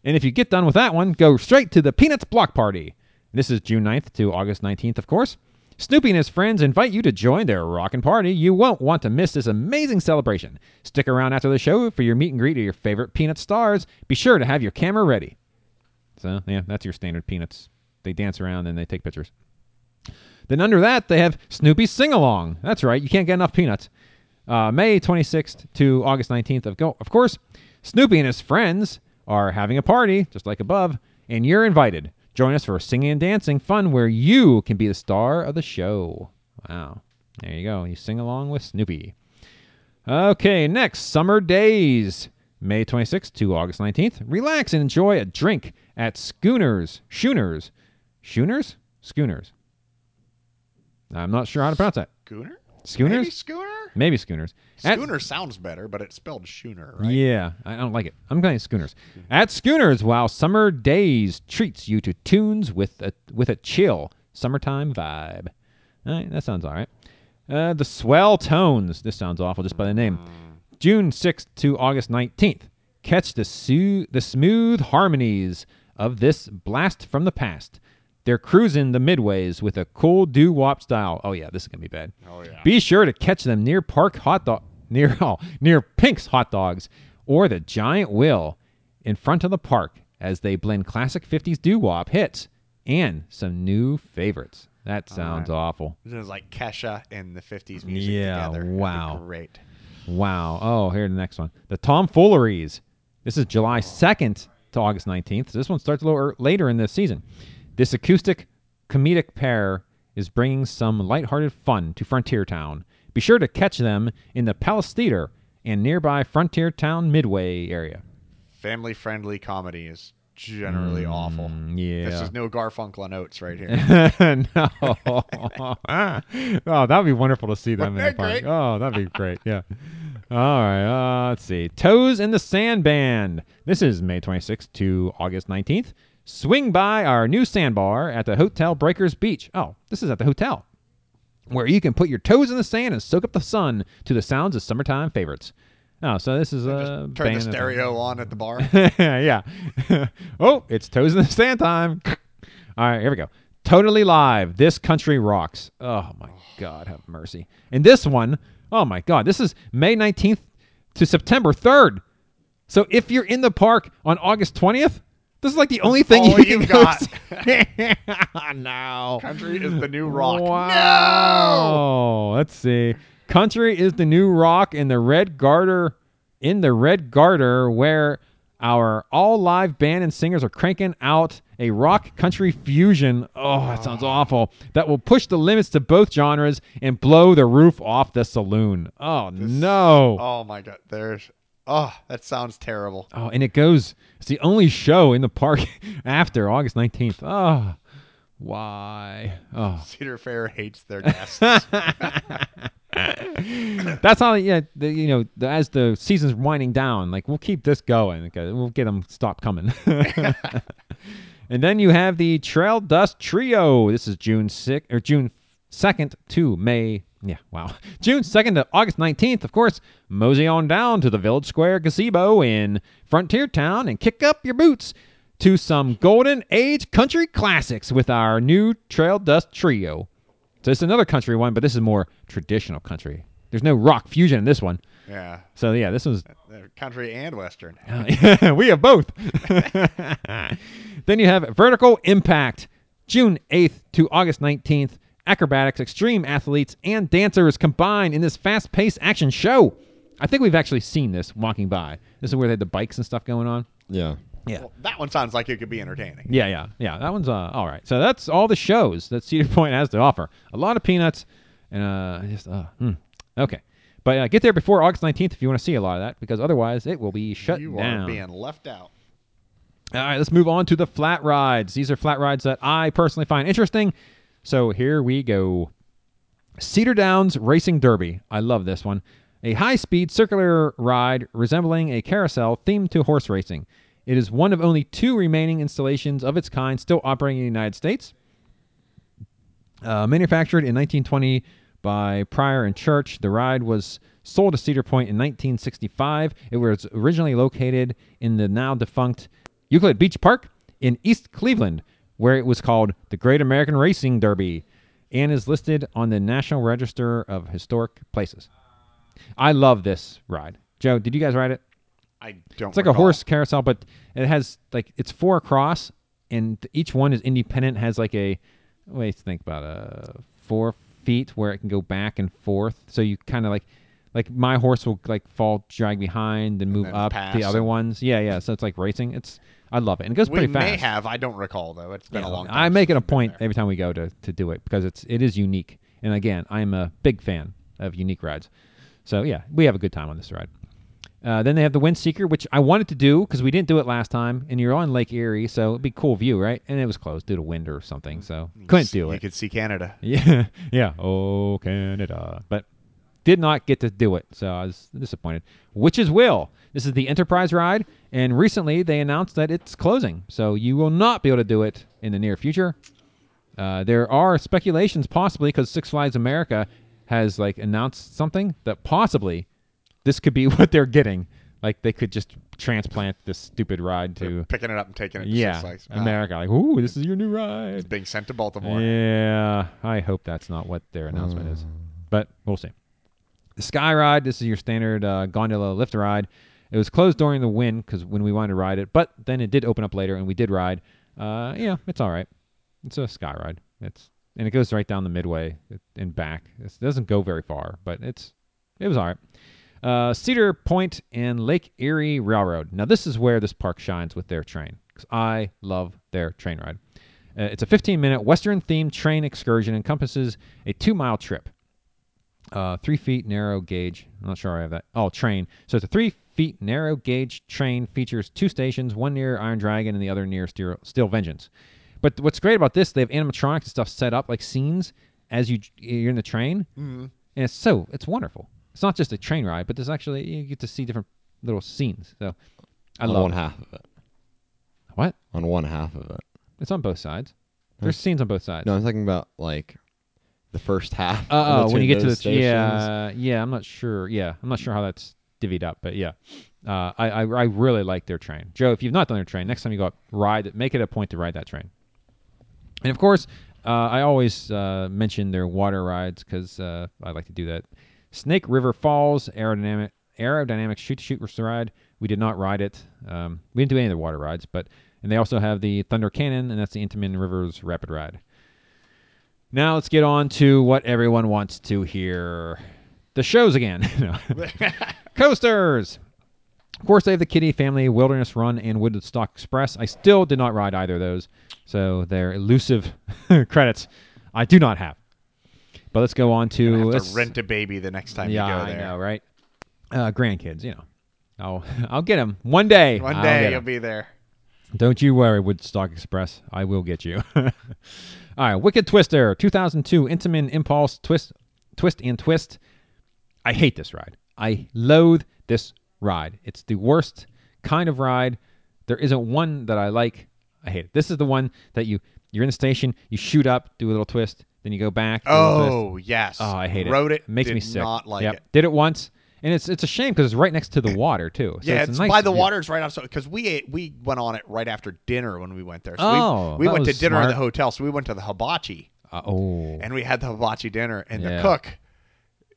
And if you get done with that one, go straight to the Peanuts Block Party. This is June 9th to August 19th, of course. Snoopy and his friends invite you to join their rockin' party. You won't want to miss this amazing celebration. Stick around after the show for your meet and greet of your favorite Peanut stars. Be sure to have your camera ready. So, yeah, that's your standard Peanuts. They dance around and they take pictures. Then under that, they have Snoopy's Sing Along. That's right, you can't get enough peanuts. Uh, May 26th to August 19th. Of, go- of course, Snoopy and his friends are having a party, just like above, and you're invited. Join us for singing and dancing fun where you can be the star of the show. Wow. There you go. You sing along with Snoopy. Okay, next, Summer Days. May 26th to August 19th. Relax and enjoy a drink at Schooners. Schooners. Schooners? Schooners. I'm not sure how to pronounce that. Schooner? Schooners? Maybe Schooner? Maybe Schooners. At- Schooner sounds better, but it's spelled Schooner, right? Yeah, I don't like it. I'm going Schooners. At Schooners, while summer days treats you to tunes with a with a chill summertime vibe. All right, that sounds all right. Uh, the Swell Tones. This sounds awful just by the name. June 6th to August 19th. Catch the su- the smooth harmonies of this blast from the past. They're cruising the midways with a cool doo wop style. Oh yeah, this is gonna be bad. Oh, yeah. Be sure to catch them near Park Hot Dog near oh, near Pink's Hot Dogs or the Giant Wheel in front of the park as they blend classic 50s doo wop hits and some new favorites. That sounds awful. This is like Kesha and the 50s music Yeah, together. Wow. great. Wow. Oh, here's the next one. The Tomfooleries. This is July 2nd to August 19th. So this one starts a little later in this season. This acoustic comedic pair is bringing some lighthearted fun to Frontier Town. Be sure to catch them in the Palace Theater and nearby Frontier Town Midway area. Family friendly comedy is generally awful. yeah. This is no Garfunkel and Oates right here. no. oh, that'd be wonderful to see them in the park. great? Oh, that'd be great. Yeah. All right. Uh, let's see. Toes in the Sand Band. This is May 26th to August 19th. Swing by our new sandbar at the Hotel Breakers Beach. Oh, this is at the hotel where you can put your toes in the sand and soak up the sun to the sounds of summertime favorites. Oh, so this is a turn band the of- stereo on at the bar. yeah. oh, it's toes in the sand time. All right, here we go. Totally live. This country rocks. Oh my God, have mercy. And this one, oh my God, this is May 19th to September 3rd. So if you're in the park on August 20th, this is like the only thing all you you can go got. see. no. Country is the new rock. Wow. Let's see. Country is the new rock in the Red Garter in the Red Garter where our all live band and singers are cranking out a rock country fusion. Oh, that sounds ah. awful. That will push the limits to both genres and blow the roof off the saloon. Oh no. Oh my god, there's oh, that sounds terrible. Oh, and it goes. It's the only show in the park after August 19th. Oh. Why? Oh. Cedar Fair hates their guests. That's how, yeah, the, you know, the, as the season's winding down, like we'll keep this going. Okay, we'll get them stop coming. and then you have the Trail Dust Trio. This is June 6th or June 2nd to May. Yeah, wow. June 2nd to August 19th, of course. Mosey on down to the Village Square Gazebo in Frontier Town and kick up your boots to some golden age country classics with our new Trail Dust Trio. So it's another country one, but this is more traditional country. There's no rock fusion in this one. Yeah. So yeah, this was uh, country and western. we have both. then you have Vertical Impact, June 8th to August 19th. Acrobatics, extreme athletes, and dancers combined in this fast paced action show. I think we've actually seen this walking by. This is where they had the bikes and stuff going on. Yeah. Yeah. Well, that one sounds like it could be entertaining. Yeah, yeah, yeah. That one's uh, all right. So that's all the shows that Cedar Point has to offer. A lot of peanuts, and uh, just uh, hmm. okay. But uh, get there before August nineteenth if you want to see a lot of that, because otherwise it will be shut you down. are being left out. All right, let's move on to the flat rides. These are flat rides that I personally find interesting. So here we go. Cedar Downs Racing Derby. I love this one. A high speed circular ride resembling a carousel themed to horse racing. It is one of only two remaining installations of its kind still operating in the United States. Uh, manufactured in 1920 by Prior and Church, the ride was sold to Cedar Point in 1965. It was originally located in the now defunct Euclid Beach Park in East Cleveland, where it was called the Great American Racing Derby and is listed on the National Register of Historic Places. I love this ride. Joe, did you guys ride it? I don't. It's like a horse carousel, but it has like it's four across, and each one is independent. Has like a wait, think about uh four feet where it can go back and forth. So you kind of like like my horse will like fall, drag behind, and move then up. The other ones, yeah, yeah. So it's like racing. It's I love it, and it goes We pretty fast. We may have. I don't recall though. It's been Yeah, a long time. I make it a point every time we go to to do it because it's it is unique. And again, I'm a big fan of unique rides. So yeah, we have a good time on this ride. Uh, then they have the Wind Seeker, which I wanted to do because we didn't do it last time, and you're on Lake Erie, so it'd be cool view, right? And it was closed due to wind or something, so couldn't do it. You could see Canada. Yeah, yeah. Oh, Canada. But did not get to do it, so I was disappointed. Witches' Wheel. This is the Enterprise ride, and recently they announced that it's closing, so you will not be able to do it in the near future. Uh, there are speculations, possibly because Six Flags America has like announced something that possibly this could be what they're getting. Like they could just transplant this stupid ride to Picking it up and taking it. To yeah Six Flags. Ah, America. Like, ooh, this is your new ride. it's being sent to Baltimore. Yeah, I hope that's not what their announcement is, but we'll see. The Sky Ride. This is your standard uh, gondola lift ride. It was closed during the wind because when we wanted to ride it, but then it did open up later and we did ride. Uh, yeah, it's all right. It's a Sky Ride. It's and it goes right down the midway and back. It doesn't go very far, but it's it was all right. Uh, Cedar Point and Lake Erie Railroad. Now this is where this park shines with their train because I love their train ride. Uh, it's a 15 minute Western themed train excursion, encompasses a two mile trip. Uh, three feet narrow gauge. I'm not sure I have that. Oh, train. So it's a three feet narrow gauge train, features two stations, one near Iron Dragon and the other near Steel, Steel Vengeance. But what's great about this, they have animatronics and stuff set up like scenes as you you're in the train, Mm-hmm. and it's so it's wonderful. It's not just a train ride, but there's actually you get to see different little scenes. So I on love one it. half of it. what On one half of it. it's on both sides. There's scenes on both sides. No, I'm talking about like the first half. Uh, in oh, when you get to the those stations. yeah, yeah, I'm not sure. Yeah, I'm not sure how that's divvied up, but yeah, uh, I, I I really like their train. Joe, if you've not done their train, next time you go up, ride it. Make it a point to ride that train. And of course, uh, I always uh, mention their water rides because uh, I like to do that. Snake River Falls Arrow Dynamic aerodynamic shoot shoot ride. We did not ride it. Um, we didn't do any of the water rides, but and they also have the Thunder Canyon, and that's the Intamin Rivers Rapid Ride. Now let's get on to what everyone wants to hear. The shows again. Coasters. Of course, they have the Kitty Family Wilderness Run and Woodstock Express. I still did not ride either of those, so they're elusive credits I do not have. But let's go on to gonna have let's- to rent a baby the next time yeah, you go I know, right? Uh, grandkids, you know. I'll I'll get them one day. One day you'll be there. Don't you worry, Woodstock Express. I will get you. All right, Wicked Twister, 2002 Intamin Impulse Twist, Twist and Twist. I hate this ride. I loathe this ride. It's the worst kind of ride. There isn't one that I like. I hate it. This is the one that you you're in the station, you shoot up, do a little twist, then you go back. Oh yes. Oh, I hate it. Wrote it. makes me sick. Not like Yep. it. Did it once, and it's it's a shame because it's right next to the water too. So yeah, it's, it's, nice by the view. water. It's right outside because we ate. We went on it right after dinner when we went there. So Oh, we, we went to dinner in the hotel. So we went to the hibachi Uh, oh. and we had the hibachi dinner, and Yeah. the cook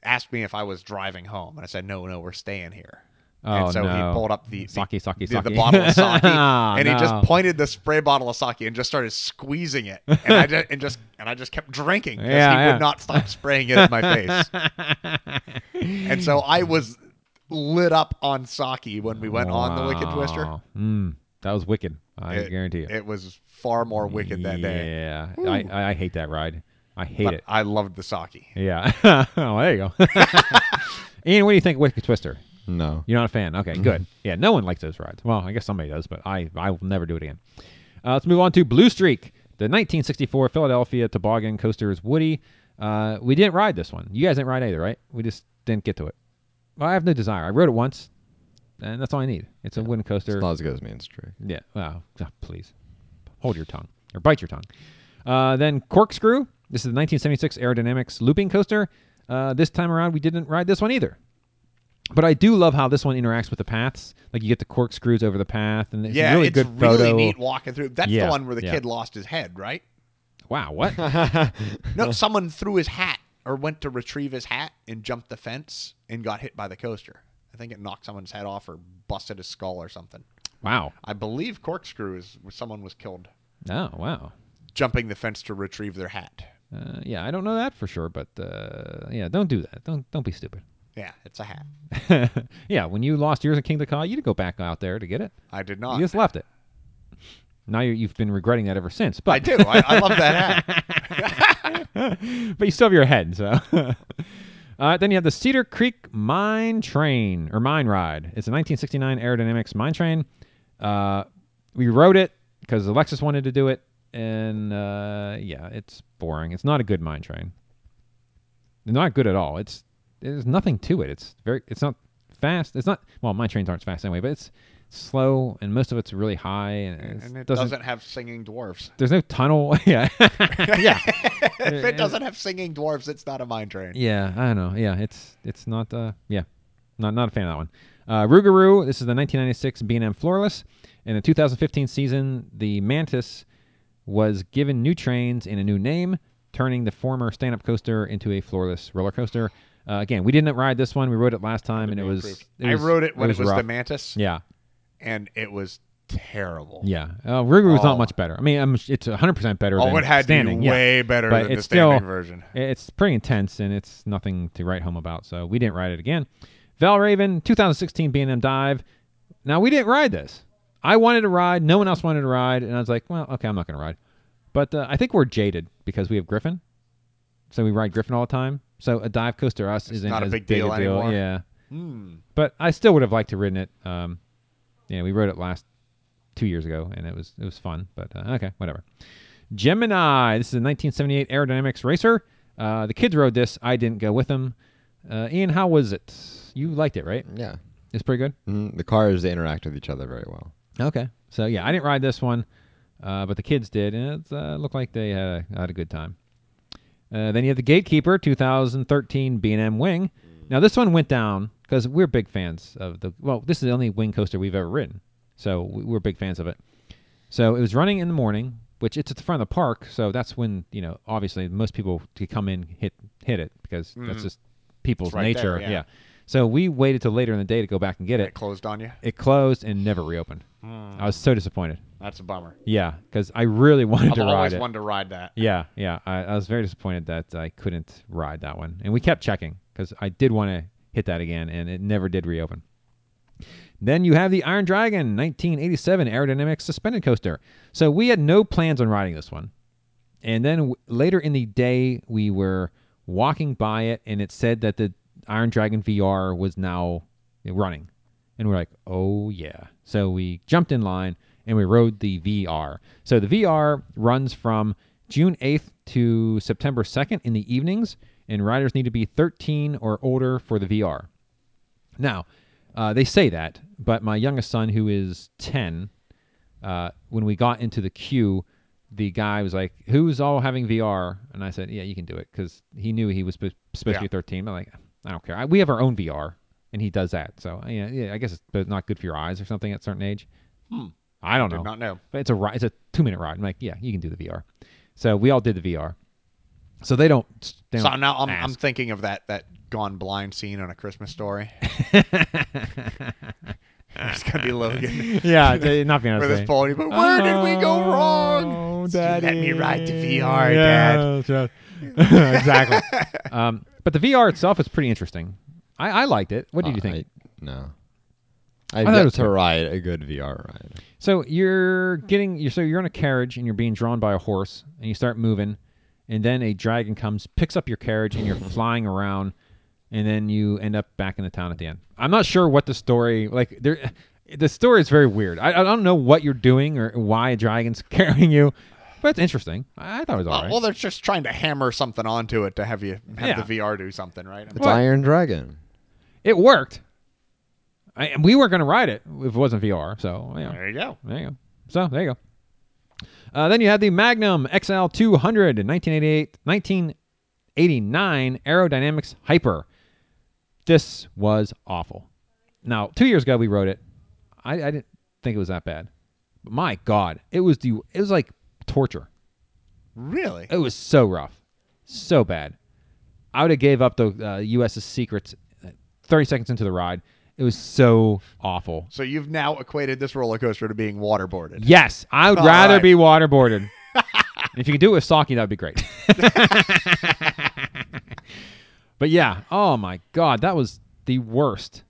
asked me if I was driving home, and I said, "No, no, we're staying here." Oh, and so no. he pulled up the Sake, sake, the, sake. the bottle of sake, Ah, and he just pointed the spray bottle of sake and just started squeezing it, and I just and just and I just kept drinking because Yeah, he yeah. would not stop spraying it in my face, and so I was lit up on sake when we went on the Wicked Twister. Mm, that was wicked. I It- guarantee you. It was far more wicked that day. Yeah, I I hate that ride. I hate But it. I loved the sake. Yeah. oh, there you go. Ian, what do you think of Wicked Twister? No. You're not a fan. Okay, good. Yeah, no one likes those rides. Well, I guess somebody does, but I I will never do it again. Uh, let's move on to Blue Streak, the 1964 Philadelphia toboggan coasters. Woody, uh, we didn't ride this one. You guys didn't ride either, right? We just didn't get to it. Well, I have no desire. I rode it once, and that's all I need. It's a wooden coaster. It's not as good as Mean Streak. Yeah. Well, ah, please hold your tongue or bite your tongue. Uh, then Corkscrew. This is the 1976 Arrow Dynamics looping coaster. Uh, this time around, we didn't ride this one either. But I do love how this one interacts with the paths. Like you get the corkscrews over the path, and it's yeah, a really it's good really photo. neat walking through. That's Yeah, the one where the yeah. kid lost his head, right? Wow, what? No, someone threw his hat or went to retrieve his hat and jumped the fence and got hit by the coaster. I think it knocked someone's head off or busted his skull or something. wow. I believe corkscrew is where someone was killed Oh, wow. jumping the fence to retrieve their hat. Uh, yeah, I don't know that for sure, but uh, yeah, don't do that. Don't don't be stupid. Yeah, it's a hat. yeah, when you lost yours in King of the Ka, you did go back out there to get it. I did not. You just left it. Now you you've been regretting that ever since. But I do. I, I love that hat. but you still have your head. So, uh, then you have the Cedar Creek Mine Train or Mine Ride. It's a 1969 Arrow Dynamics mine train. Uh, we rode it because Alexis wanted to do it, and uh, yeah, it's boring. It's not a good mine train. Not good at all. It's there's nothing to it. It's very. It's not fast. It's not. Well, mine trains aren't fast anyway, but it's slow, and most of it's really high, and, and it doesn't, doesn't, have singing dwarfs. There's no tunnel. yeah, yeah. if it doesn't have singing dwarfs, it's not a mine train. Yeah, I don't know. Yeah, it's it's not. Uh, yeah, not not a fan of that one. Uh, Rougarou. This is the 1996 B&M Floorless. In the 2015 season, the Mantis was given new trains and a new name, turning the former stand-up coaster into a floorless roller coaster. Uh, again, we didn't ride this one. We rode it last time, and it was, it I was- rode it when it was, the. Mantis, Yeah, and it was terrible. yeah. Uh, Rougarou's Oh. not much better. I mean, I'm, it's 100 percent better. Oh, than it had standing. to be yeah. way better But than the it's still- standing version. It's pretty intense, and it's nothing to write home about. So we didn't ride it again. Valravn, 2016 B&M Dive. Now we didn't ride this. I wanted to ride. No one else wanted to ride, and I was like, well, okay, I'm not going to ride. But uh, I think we're jaded because we have Griffon, so we ride Griffon all the time. So a dive coaster to us It's isn't not a as big deal anymore? Yeah, Hmm. but I still would have liked to ridden it. Um, yeah, we rode it last two years ago, and it was it was fun. But uh, okay, whatever. Gemini. This is a 1978 Arrow Dynamics racer. Uh, the kids rode this. I didn't go with them. Uh, Ian, how was it? You liked it, right? Yeah. It's pretty good. Mm, the cars they interact with each other very well. Okay. So yeah, I didn't ride this one, uh, but the kids did, and it uh, looked like they had a, had a good time. Uh, then you have the Gatekeeper 2013 B&M Wing. Now this one went down because we're big fans of the. Well, this is the only wing coaster we've ever ridden, so we- we're big fans of it. So it was running in the morning, which it's at the front of the park, so that's when you know obviously most people to come in hit hit it because that's Mhm. just people's right nature. there, yeah. So we waited till later in the day to go back and get It it. closed on you. It closed and never reopened. Hmm. I was so disappointed. That's a bummer. Yeah, because I really wanted I've to ride always wanted to ride that. Yeah, yeah. I, I was very disappointed that I couldn't ride that one, and we kept checking because I did want to hit that again, and it never did reopen. Then you have the Iron Dragon 1987 Arrow Dynamic suspended coaster. So we had no plans on riding this one, and then w- later in the day we were walking by it, and it said that the Iron Dragon VR was now running, and we're like, oh yeah. So we jumped in line and we rode the VR. So the VR runs from June 8th to September 2nd in the evenings, and riders need to be 13 or older for the VR. Now, uh, they say that, but my youngest son, who is 10, uh, when we got into the queue, the guy was like, "Who's all having VR?" And I said, "Yeah, you can do it," because he knew he was supposed to be 13. I'm like, I don't care. I, we have our own VR, and he does that. So yeah, yeah, I guess it's not good for your eyes or something at a certain age. Hmm. I don't Did know. not know. But it's a it's a two minute ride. I'm like, yeah, you can do the VR. So we all did the VR. So they don't. They So don't now I'm, I'm thinking of that that gone blind scene on a Christmas story. it's gonna be Logan yeah, they- not being with honest. his pony, but where did we go wrong? Oh, You let me ride the VR, Dad. Yeah, exactly. um, but the VR itself is pretty interesting. I, I liked it. What did you Uh, think? I, no. I've thought it yet was to good. ride a good VR ride. So you're getting you're so you're in a carriage and you're being drawn by a horse and you start moving, and then a dragon comes, picks up your carriage, and you're flying around, and then you end up back in the town at the end. I'm not sure what the story like there. The story is very weird. I, I don't know what you're doing or why a dragon's carrying you, but it's interesting. I, I thought it was all right. Well, they're just trying to hammer something onto it to have you have Yeah. the VR do something, right? It's What? Iron Dragon. it worked. I, and we weren't going to ride it if it wasn't VR. So yeah. There you go. There you go. So there you go. Uh, then you had the Magnum XL 200 in 1988, 1989 Arrow Dynamics Hyper. This was awful. Now, two years ago we wrote it. I, I didn't think it was that bad. But my God, it was the it was like torture. Really? It was so rough, so bad. I would have gave up the uh, U.S.'s secrets uh, 30 seconds into the ride. It was so awful. So you've now equated this roller coaster to being waterboarded. Yes, I would All rather right. be waterboarded. if you could do it with Saki, that would be great. but yeah, oh my god, that was the worst,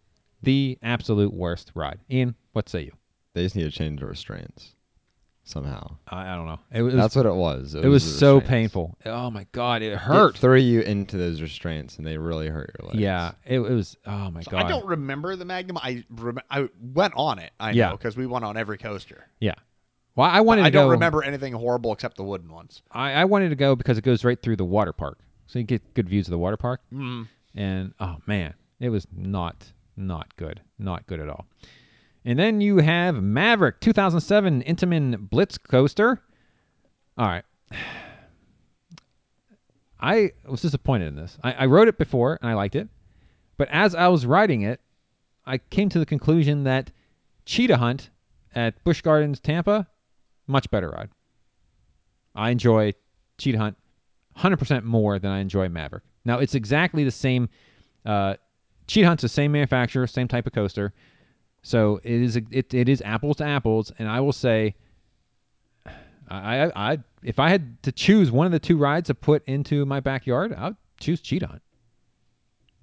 the absolute worst ride. Ian, what say you? They just need to change the restraints somehow. I, I don't know. It was That's what it was. it was the so restraints. painful. Oh my god, it It hurt. threw you into those restraints, and they really hurt your legs. yeah, it, it was. Oh my So god. I don't remember the Magnum. I rem- I went on it. I Yeah. know because we went on every coaster. Yeah. Well, I wanted I to go. don't remember anything horrible except the wooden ones. I, I wanted to go because it goes right through the water park, so you get good views of the water park. Mm. And oh man, it was not not good, not good at all. And then you have Maverick 2007 Intamin Blitz coaster. All right, I was disappointed in this. I, I wrote it before and I liked it, but as I was writing it, I came to the conclusion that Cheetah Hunt at Busch Gardens Tampa, much better ride. I enjoy Cheetah Hunt 100% more than I enjoy Maverick. Now, it's exactly the same. Uh, Cheetah Hunt's the same manufacturer, same type of coaster. So it is it, it is apples to apples, and I will say, I, I I if I had to choose one of the two rides to put into my backyard, I'd choose Cheetah Hunt.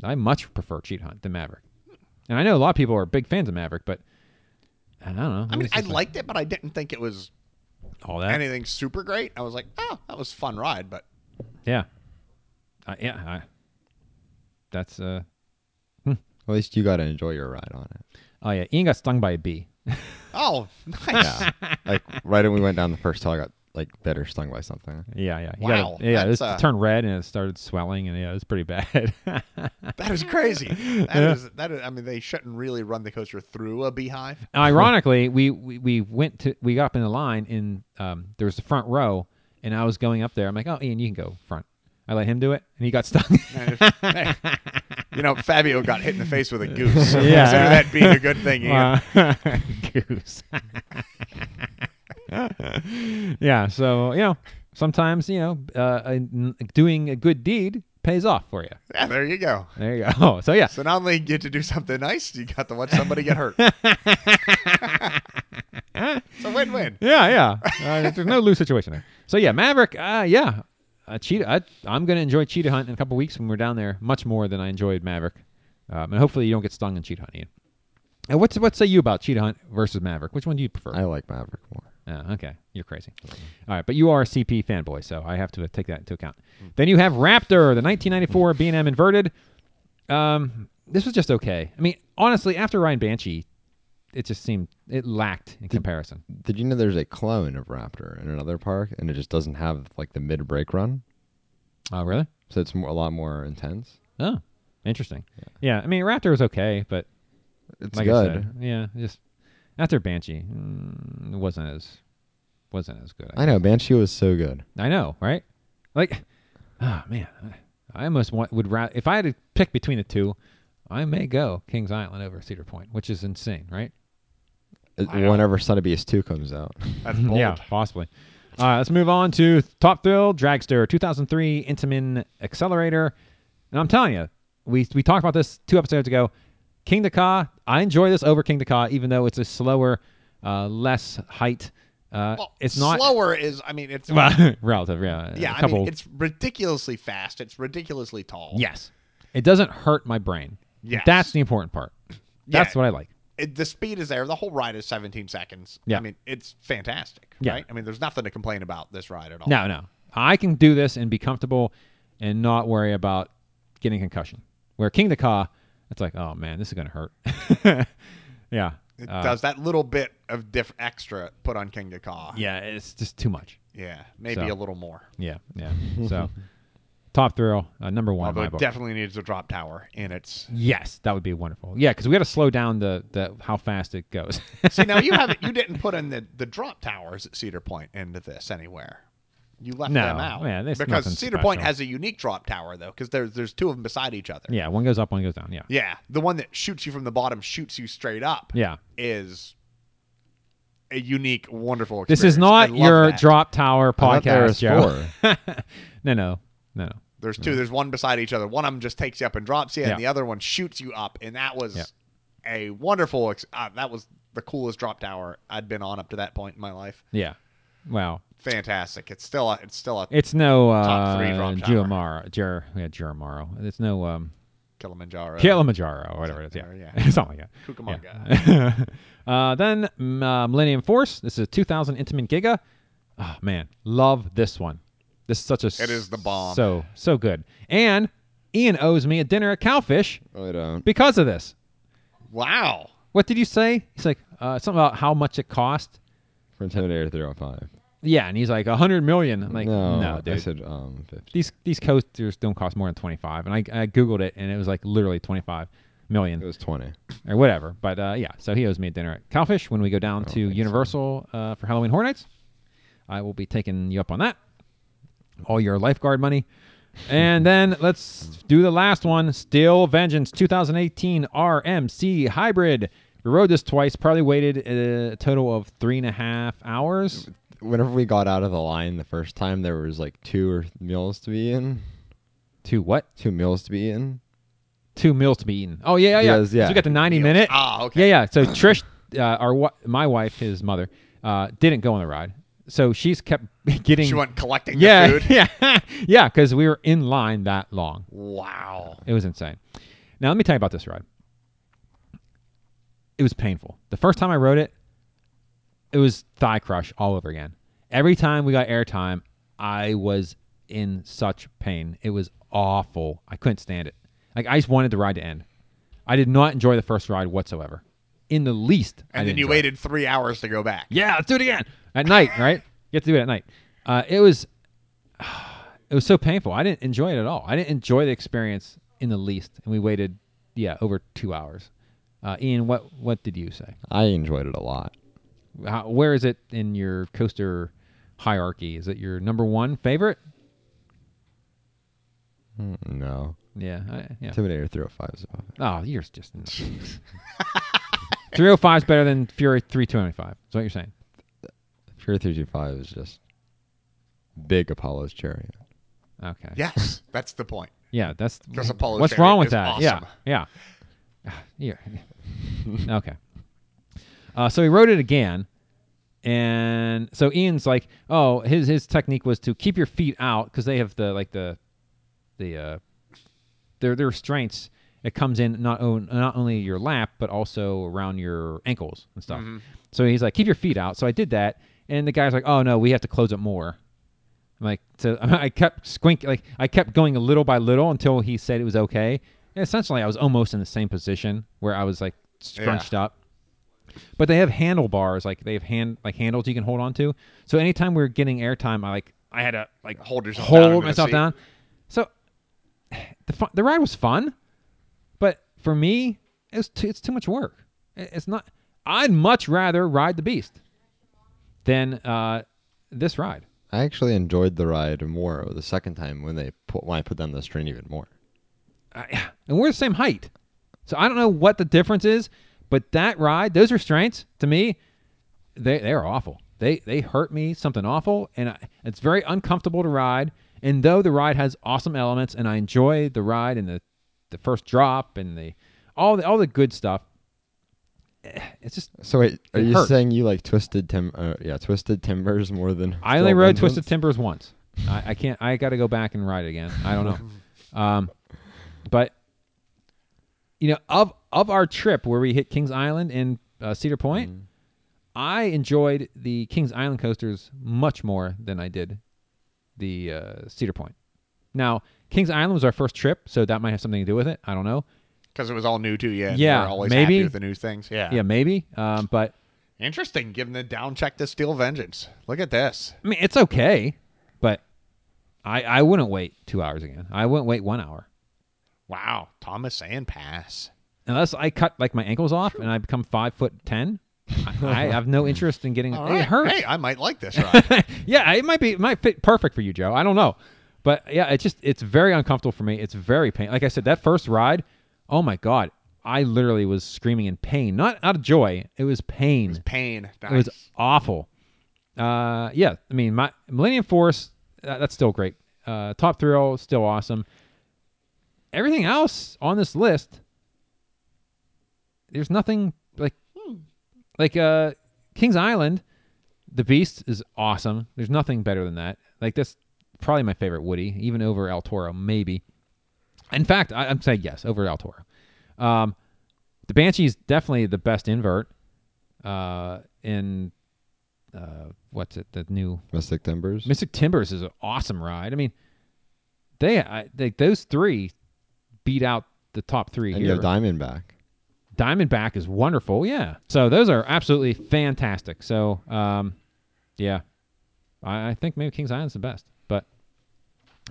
I much prefer Cheetah Hunt than Maverick, and I know a lot of people are big fans of Maverick, but I don't know. I mean, I just like liked it, but I didn't think it was all that. anything super great. I was like, oh, that was a fun ride, but Yeah, I, yeah. I, that's uh. At least you got to enjoy your ride on it. Oh yeah, Ian got stung by a bee. oh, nice. Yeah. like right when we went down the first hill, I got like better stung by something. Yeah, yeah. He Wow, Got a, yeah, it that's, was- uh, turned red and it started swelling, and yeah, it was pretty bad. That is crazy. That is that is. I mean, they shouldn't really run the coaster through a beehive. Ironically, we, we we went to we got up in the line, and um, there was the front row, and I was going up there. I'm like, oh, Ian, you can go front. I let him do it, and he got stung. And if- hey, you know, Fabio got hit in the face with a goose. So Yeah. consider that being a good thing. Ian. Uh, goose. yeah, so you know, sometimes you know, uh, doing a good deed pays off for you. yeah, there you go. There you go. So yeah, So not only get to do something nice, you got to watch somebody get hurt. it's a win-win. Yeah, yeah. Uh, there's no lose situation there. So yeah, Maverick. Uh, yeah, uh, Cheetah. I, I'm going to enjoy Cheetah Hunt in a couple weeks when we're down there much more than I enjoyed Maverick. Um, and hopefully you don't get stung in Cheetah Hunt. Ian. And what's what say you about Cheetah Hunt versus Maverick? Which one do you prefer? I like Maverick more. Oh, okay, you're crazy. All right, but you are a CP fanboy, so I have to take that into account. Then you have Raptor, the 1994 B&M inverted. Um, this was just okay. I mean, honestly, after Ryan Banshee, it just seemed it lacked in comparison. Did you know there's a clone of Raptor in another park, and it just doesn't have like the mid break run, Oh, really? so it's more, a lot more intense. Oh, interesting. Yeah, I mean, Raptor was okay, but It's like I good. said, yeah, just after Banshee, mm, it wasn't as wasn't as good. I know Banshee was so good. I know, right? Like, oh man, I almost want would ra- if I had to pick between the two, I may go Kings Island over Cedar Point, which is insane, right? Wow. Whenever Son of Beast two comes out, That's bold. Yeah, possibly. All right, let's move on to Top Thrill Dragster 2003 Intamin Accelerator. And I'm telling you, we we talked about this two episodes ago. Kingda Ka, I enjoy this over Kingda Ka, even though it's a slower, uh, less height. Uh, Well, it's not slower. Is I mean, it's well, relative. Yeah, yeah. I couple. mean, it's ridiculously fast. It's ridiculously tall. yes, it doesn't hurt my brain. Yes. that's the important part. That's Yeah. what I like. It, the speed is there. The whole ride is 17 seconds. Yeah. I mean, it's fantastic. Yeah. Right. I mean, there's nothing to complain about this ride at all. No, no. I can do this and be comfortable and not worry about getting concussion. Where Kingda Ka, it's like, oh man, this is gonna hurt. yeah. It Uh, does that little bit of diff extra put on Kingda Ka. Yeah, it's just too much. Yeah. Maybe So. a little more. Yeah, yeah. So, top thrill, uh, number one. in Although my it definitely needs a drop tower in its. yes, that would be wonderful. Yeah, because we got to slow down the the how fast it goes. See, now you haven't. You didn't put in the the drop towers at Cedar Point into this anywhere. You left No, them out. yeah, there's because nothing Cedar Point has a unique drop tower though, because there's there's two of them beside each other. yeah, one goes up, one goes down. Yeah, Yeah, the one that shoots you from the bottom shoots you straight up. yeah. is a unique, wonderful. This is not your that. drop tower I thought there podcast, Joe. no, no, no, no. There's two. There's one beside each other. One of them just takes you up and drops you, Yeah. and the other one shoots you up. And that was Yeah. a wonderful. Ex- uh, that was the coolest drop tower I'd been on up to that point in my life. Yeah. Wow. Fantastic. It's still a, it's still a It's no Top three uh, drop tower. Jer, yeah. It's no um, Kilimanjaro. Kilimanjaro or whatever it is. Yeah, there, something like that. Cucamonga. Yeah. uh, then uh, Millennium Force. This is a 2000 Intamin Giga. Oh man, love this one. This is such a It is the bomb. So so good. And Ian owes me a dinner at Cowfish I don't. because of this. Wow. What did you say? He's like uh, something about how much it cost. For Intimidator 305. Yeah, and he's like a hundred million. I'm like, no, no, dude. I said um 50. these these coasters don't cost more than 25 and I, I googled it and it was like literally 25 million It was 20. or whatever but uh, yeah so he owes me a dinner at Cowfish when we go down to think so. Universal uh, for Halloween Horror Nights I will be taking you up on that all your lifeguard money and then let's do the last one Steel Vengeance 2018 RMC Hybrid we rode this twice probably waited a total of three and a half hours Whenever we got out of the line the first time, there was like two or meals to be in. to what Two meals to be in. two meals to be eaten oh yeah yeah yeah, Yes, yeah. So we got the 90 Meals. minute Ah, okay. Yeah, yeah. So Trish, uh, our my wife, his mother, uh, didn't go on the ride, so she's kept getting. She went collecting yeah, the food. yeah, yeah, because we were in line that long. Wow. It was insane. Now let me tell you about this ride. It was painful. The first time I rode it, it was thigh crush all over again. Every time we got airtime, I was in such pain. It was awful. I couldn't stand it. Like I just wanted the ride to end. I did not enjoy the first ride whatsoever, in the least. And then you enjoy it. waited three hours to go back. Yeah, let's do it again at night. Right? You have to do it at night. Uh, it was, it was so painful. I didn't enjoy it at all. I didn't enjoy the experience in the least. And we waited, yeah, over two hours. Uh, Ian, what what did you say? I enjoyed it a lot. How, where is it in your coaster hierarchy? Is it your number one favorite? Mm, No. Yeah, I, yeah. Intimidator 305 is above it. Oh, you're just 305 is better than Fury 325. Is what you're saying? Fury 325 is just big Apollo's chariot. Okay. Yes, that's the point. Yeah, that's Because Apollo's what's chariot wrong with is that? awesome. Yeah, yeah, yeah. okay. Uh, so he wrote it again, and so Ian's like, "Oh, his his technique was to keep your feet out because they have the like the the uh, their their restraints. It comes in not on, not only your lap but also around your ankles and stuff. Mm-hmm. So he's like, keep your feet out. So I did that, and the guy's like, "Oh no, we have to close it more." I'm like, so I kept squink, like I kept going a little by little until he said it was okay. And essentially, I was almost in the same position where I was like scrunched up. But they have handlebars, like they have hand like handles you can hold on to. So anytime we were getting airtime, I like I had to like Hold yourself down hold into myself down. So the fun, the ride was fun, for me, it was too, it's too much work. It's not. I'd much rather ride the beast than uh, this ride. I actually enjoyed the ride more the second time when they put when I put down the strain even more. I- and we're the same height. So I don't know what the difference is, but that ride, those restraints, to me, they they're awful. they they hurt me something awful, and I, it's very uncomfortable to ride. And though the ride has awesome elements, and I enjoy the ride and the the first drop and the all the all the good stuff, eh, it's just So wait, are you hurt. saying you like twisted tim? Uh, yeah, twisted timbers more than? I only rode Twisted Timbers once. I, I can't. I got to go back and ride it again. I don't know. Um, but you know, of of our trip where we hit Kings Island and uh, Cedar Point, Mm. I enjoyed the Kings Island coasters much more than I did the uh, Cedar Point. Now, Kings Island was our first trip, so that might have something to do with it. I don't know. Because it was all new to you. And Yeah, you're always maybe. happy with the new things. Yeah. Yeah, maybe. Um, but Interesting. given the down check to Steel Vengeance. Look at this. I mean, it's okay. But I I wouldn't wait two hours again. I wouldn't wait one hour. Wow. Thomas saying pass. unless I cut like my ankles off and I become five foot ten, I, I have no interest in getting All it right. hurts. Hey, I might like this ride. yeah, it might be it might fit perfect for you, Joe. I don't know, but yeah, it just it's very uncomfortable for me. It's very pain. Like I said, that first ride, oh my god, I literally was screaming in pain, not out of joy. It was pain. It was pain. It was awful. Uh, yeah, I mean, my Millennium Force, uh, that's still great. Uh, Top Thrill, still awesome. Everything else on this list, there's nothing like, like uh, Kings Island. The Beast is awesome. There's nothing better than that. Like that's probably my favorite Woody, even over El Toro, maybe. In fact, I, I'm saying yes over El Toro. Um, the Banshee is definitely the best invert uh, in uh, what's it? The new Mystic Timbers. Mystic Timbers is an awesome ride. I mean, they, I, they those three beat out the top three and you here. have Diamondback. Diamondback is wonderful. Yeah. So those are absolutely fantastic. So, um, yeah, I, I think maybe Kings Island's the best,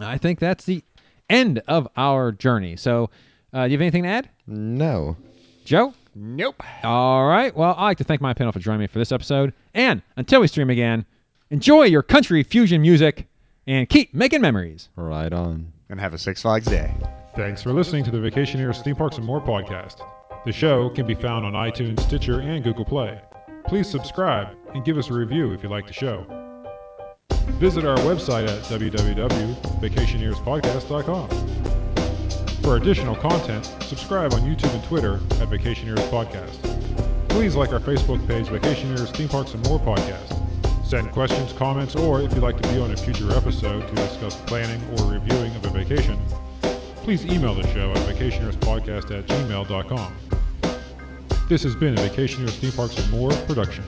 I think that's the end of our journey. So, uh, do you have anything to add, No. Joe? Nope. All right. Well, I'd like to thank my panel for joining me for this episode. And until we stream again, enjoy your country fusion music and keep making memories. Right on. And have a Six Flags day. Thanks for listening to the Vacationers Theme Parks and More podcast. The show can be found on iTunes, Stitcher, and Google Play. Please subscribe and give us a review if you like the show. Visit our website at www.vacationerspodcast.com. For additional content, subscribe on YouTube and Twitter at Vacationers Podcast. Please like our Facebook page, Vacationers Theme Parks and More Podcast. Send questions, comments, or if you'd like to be on a future episode to discuss planning or reviewing of a vacation, please email the show at vacationerspodcast at gmail.com. This has been a Vacationers Theme Parks and More production.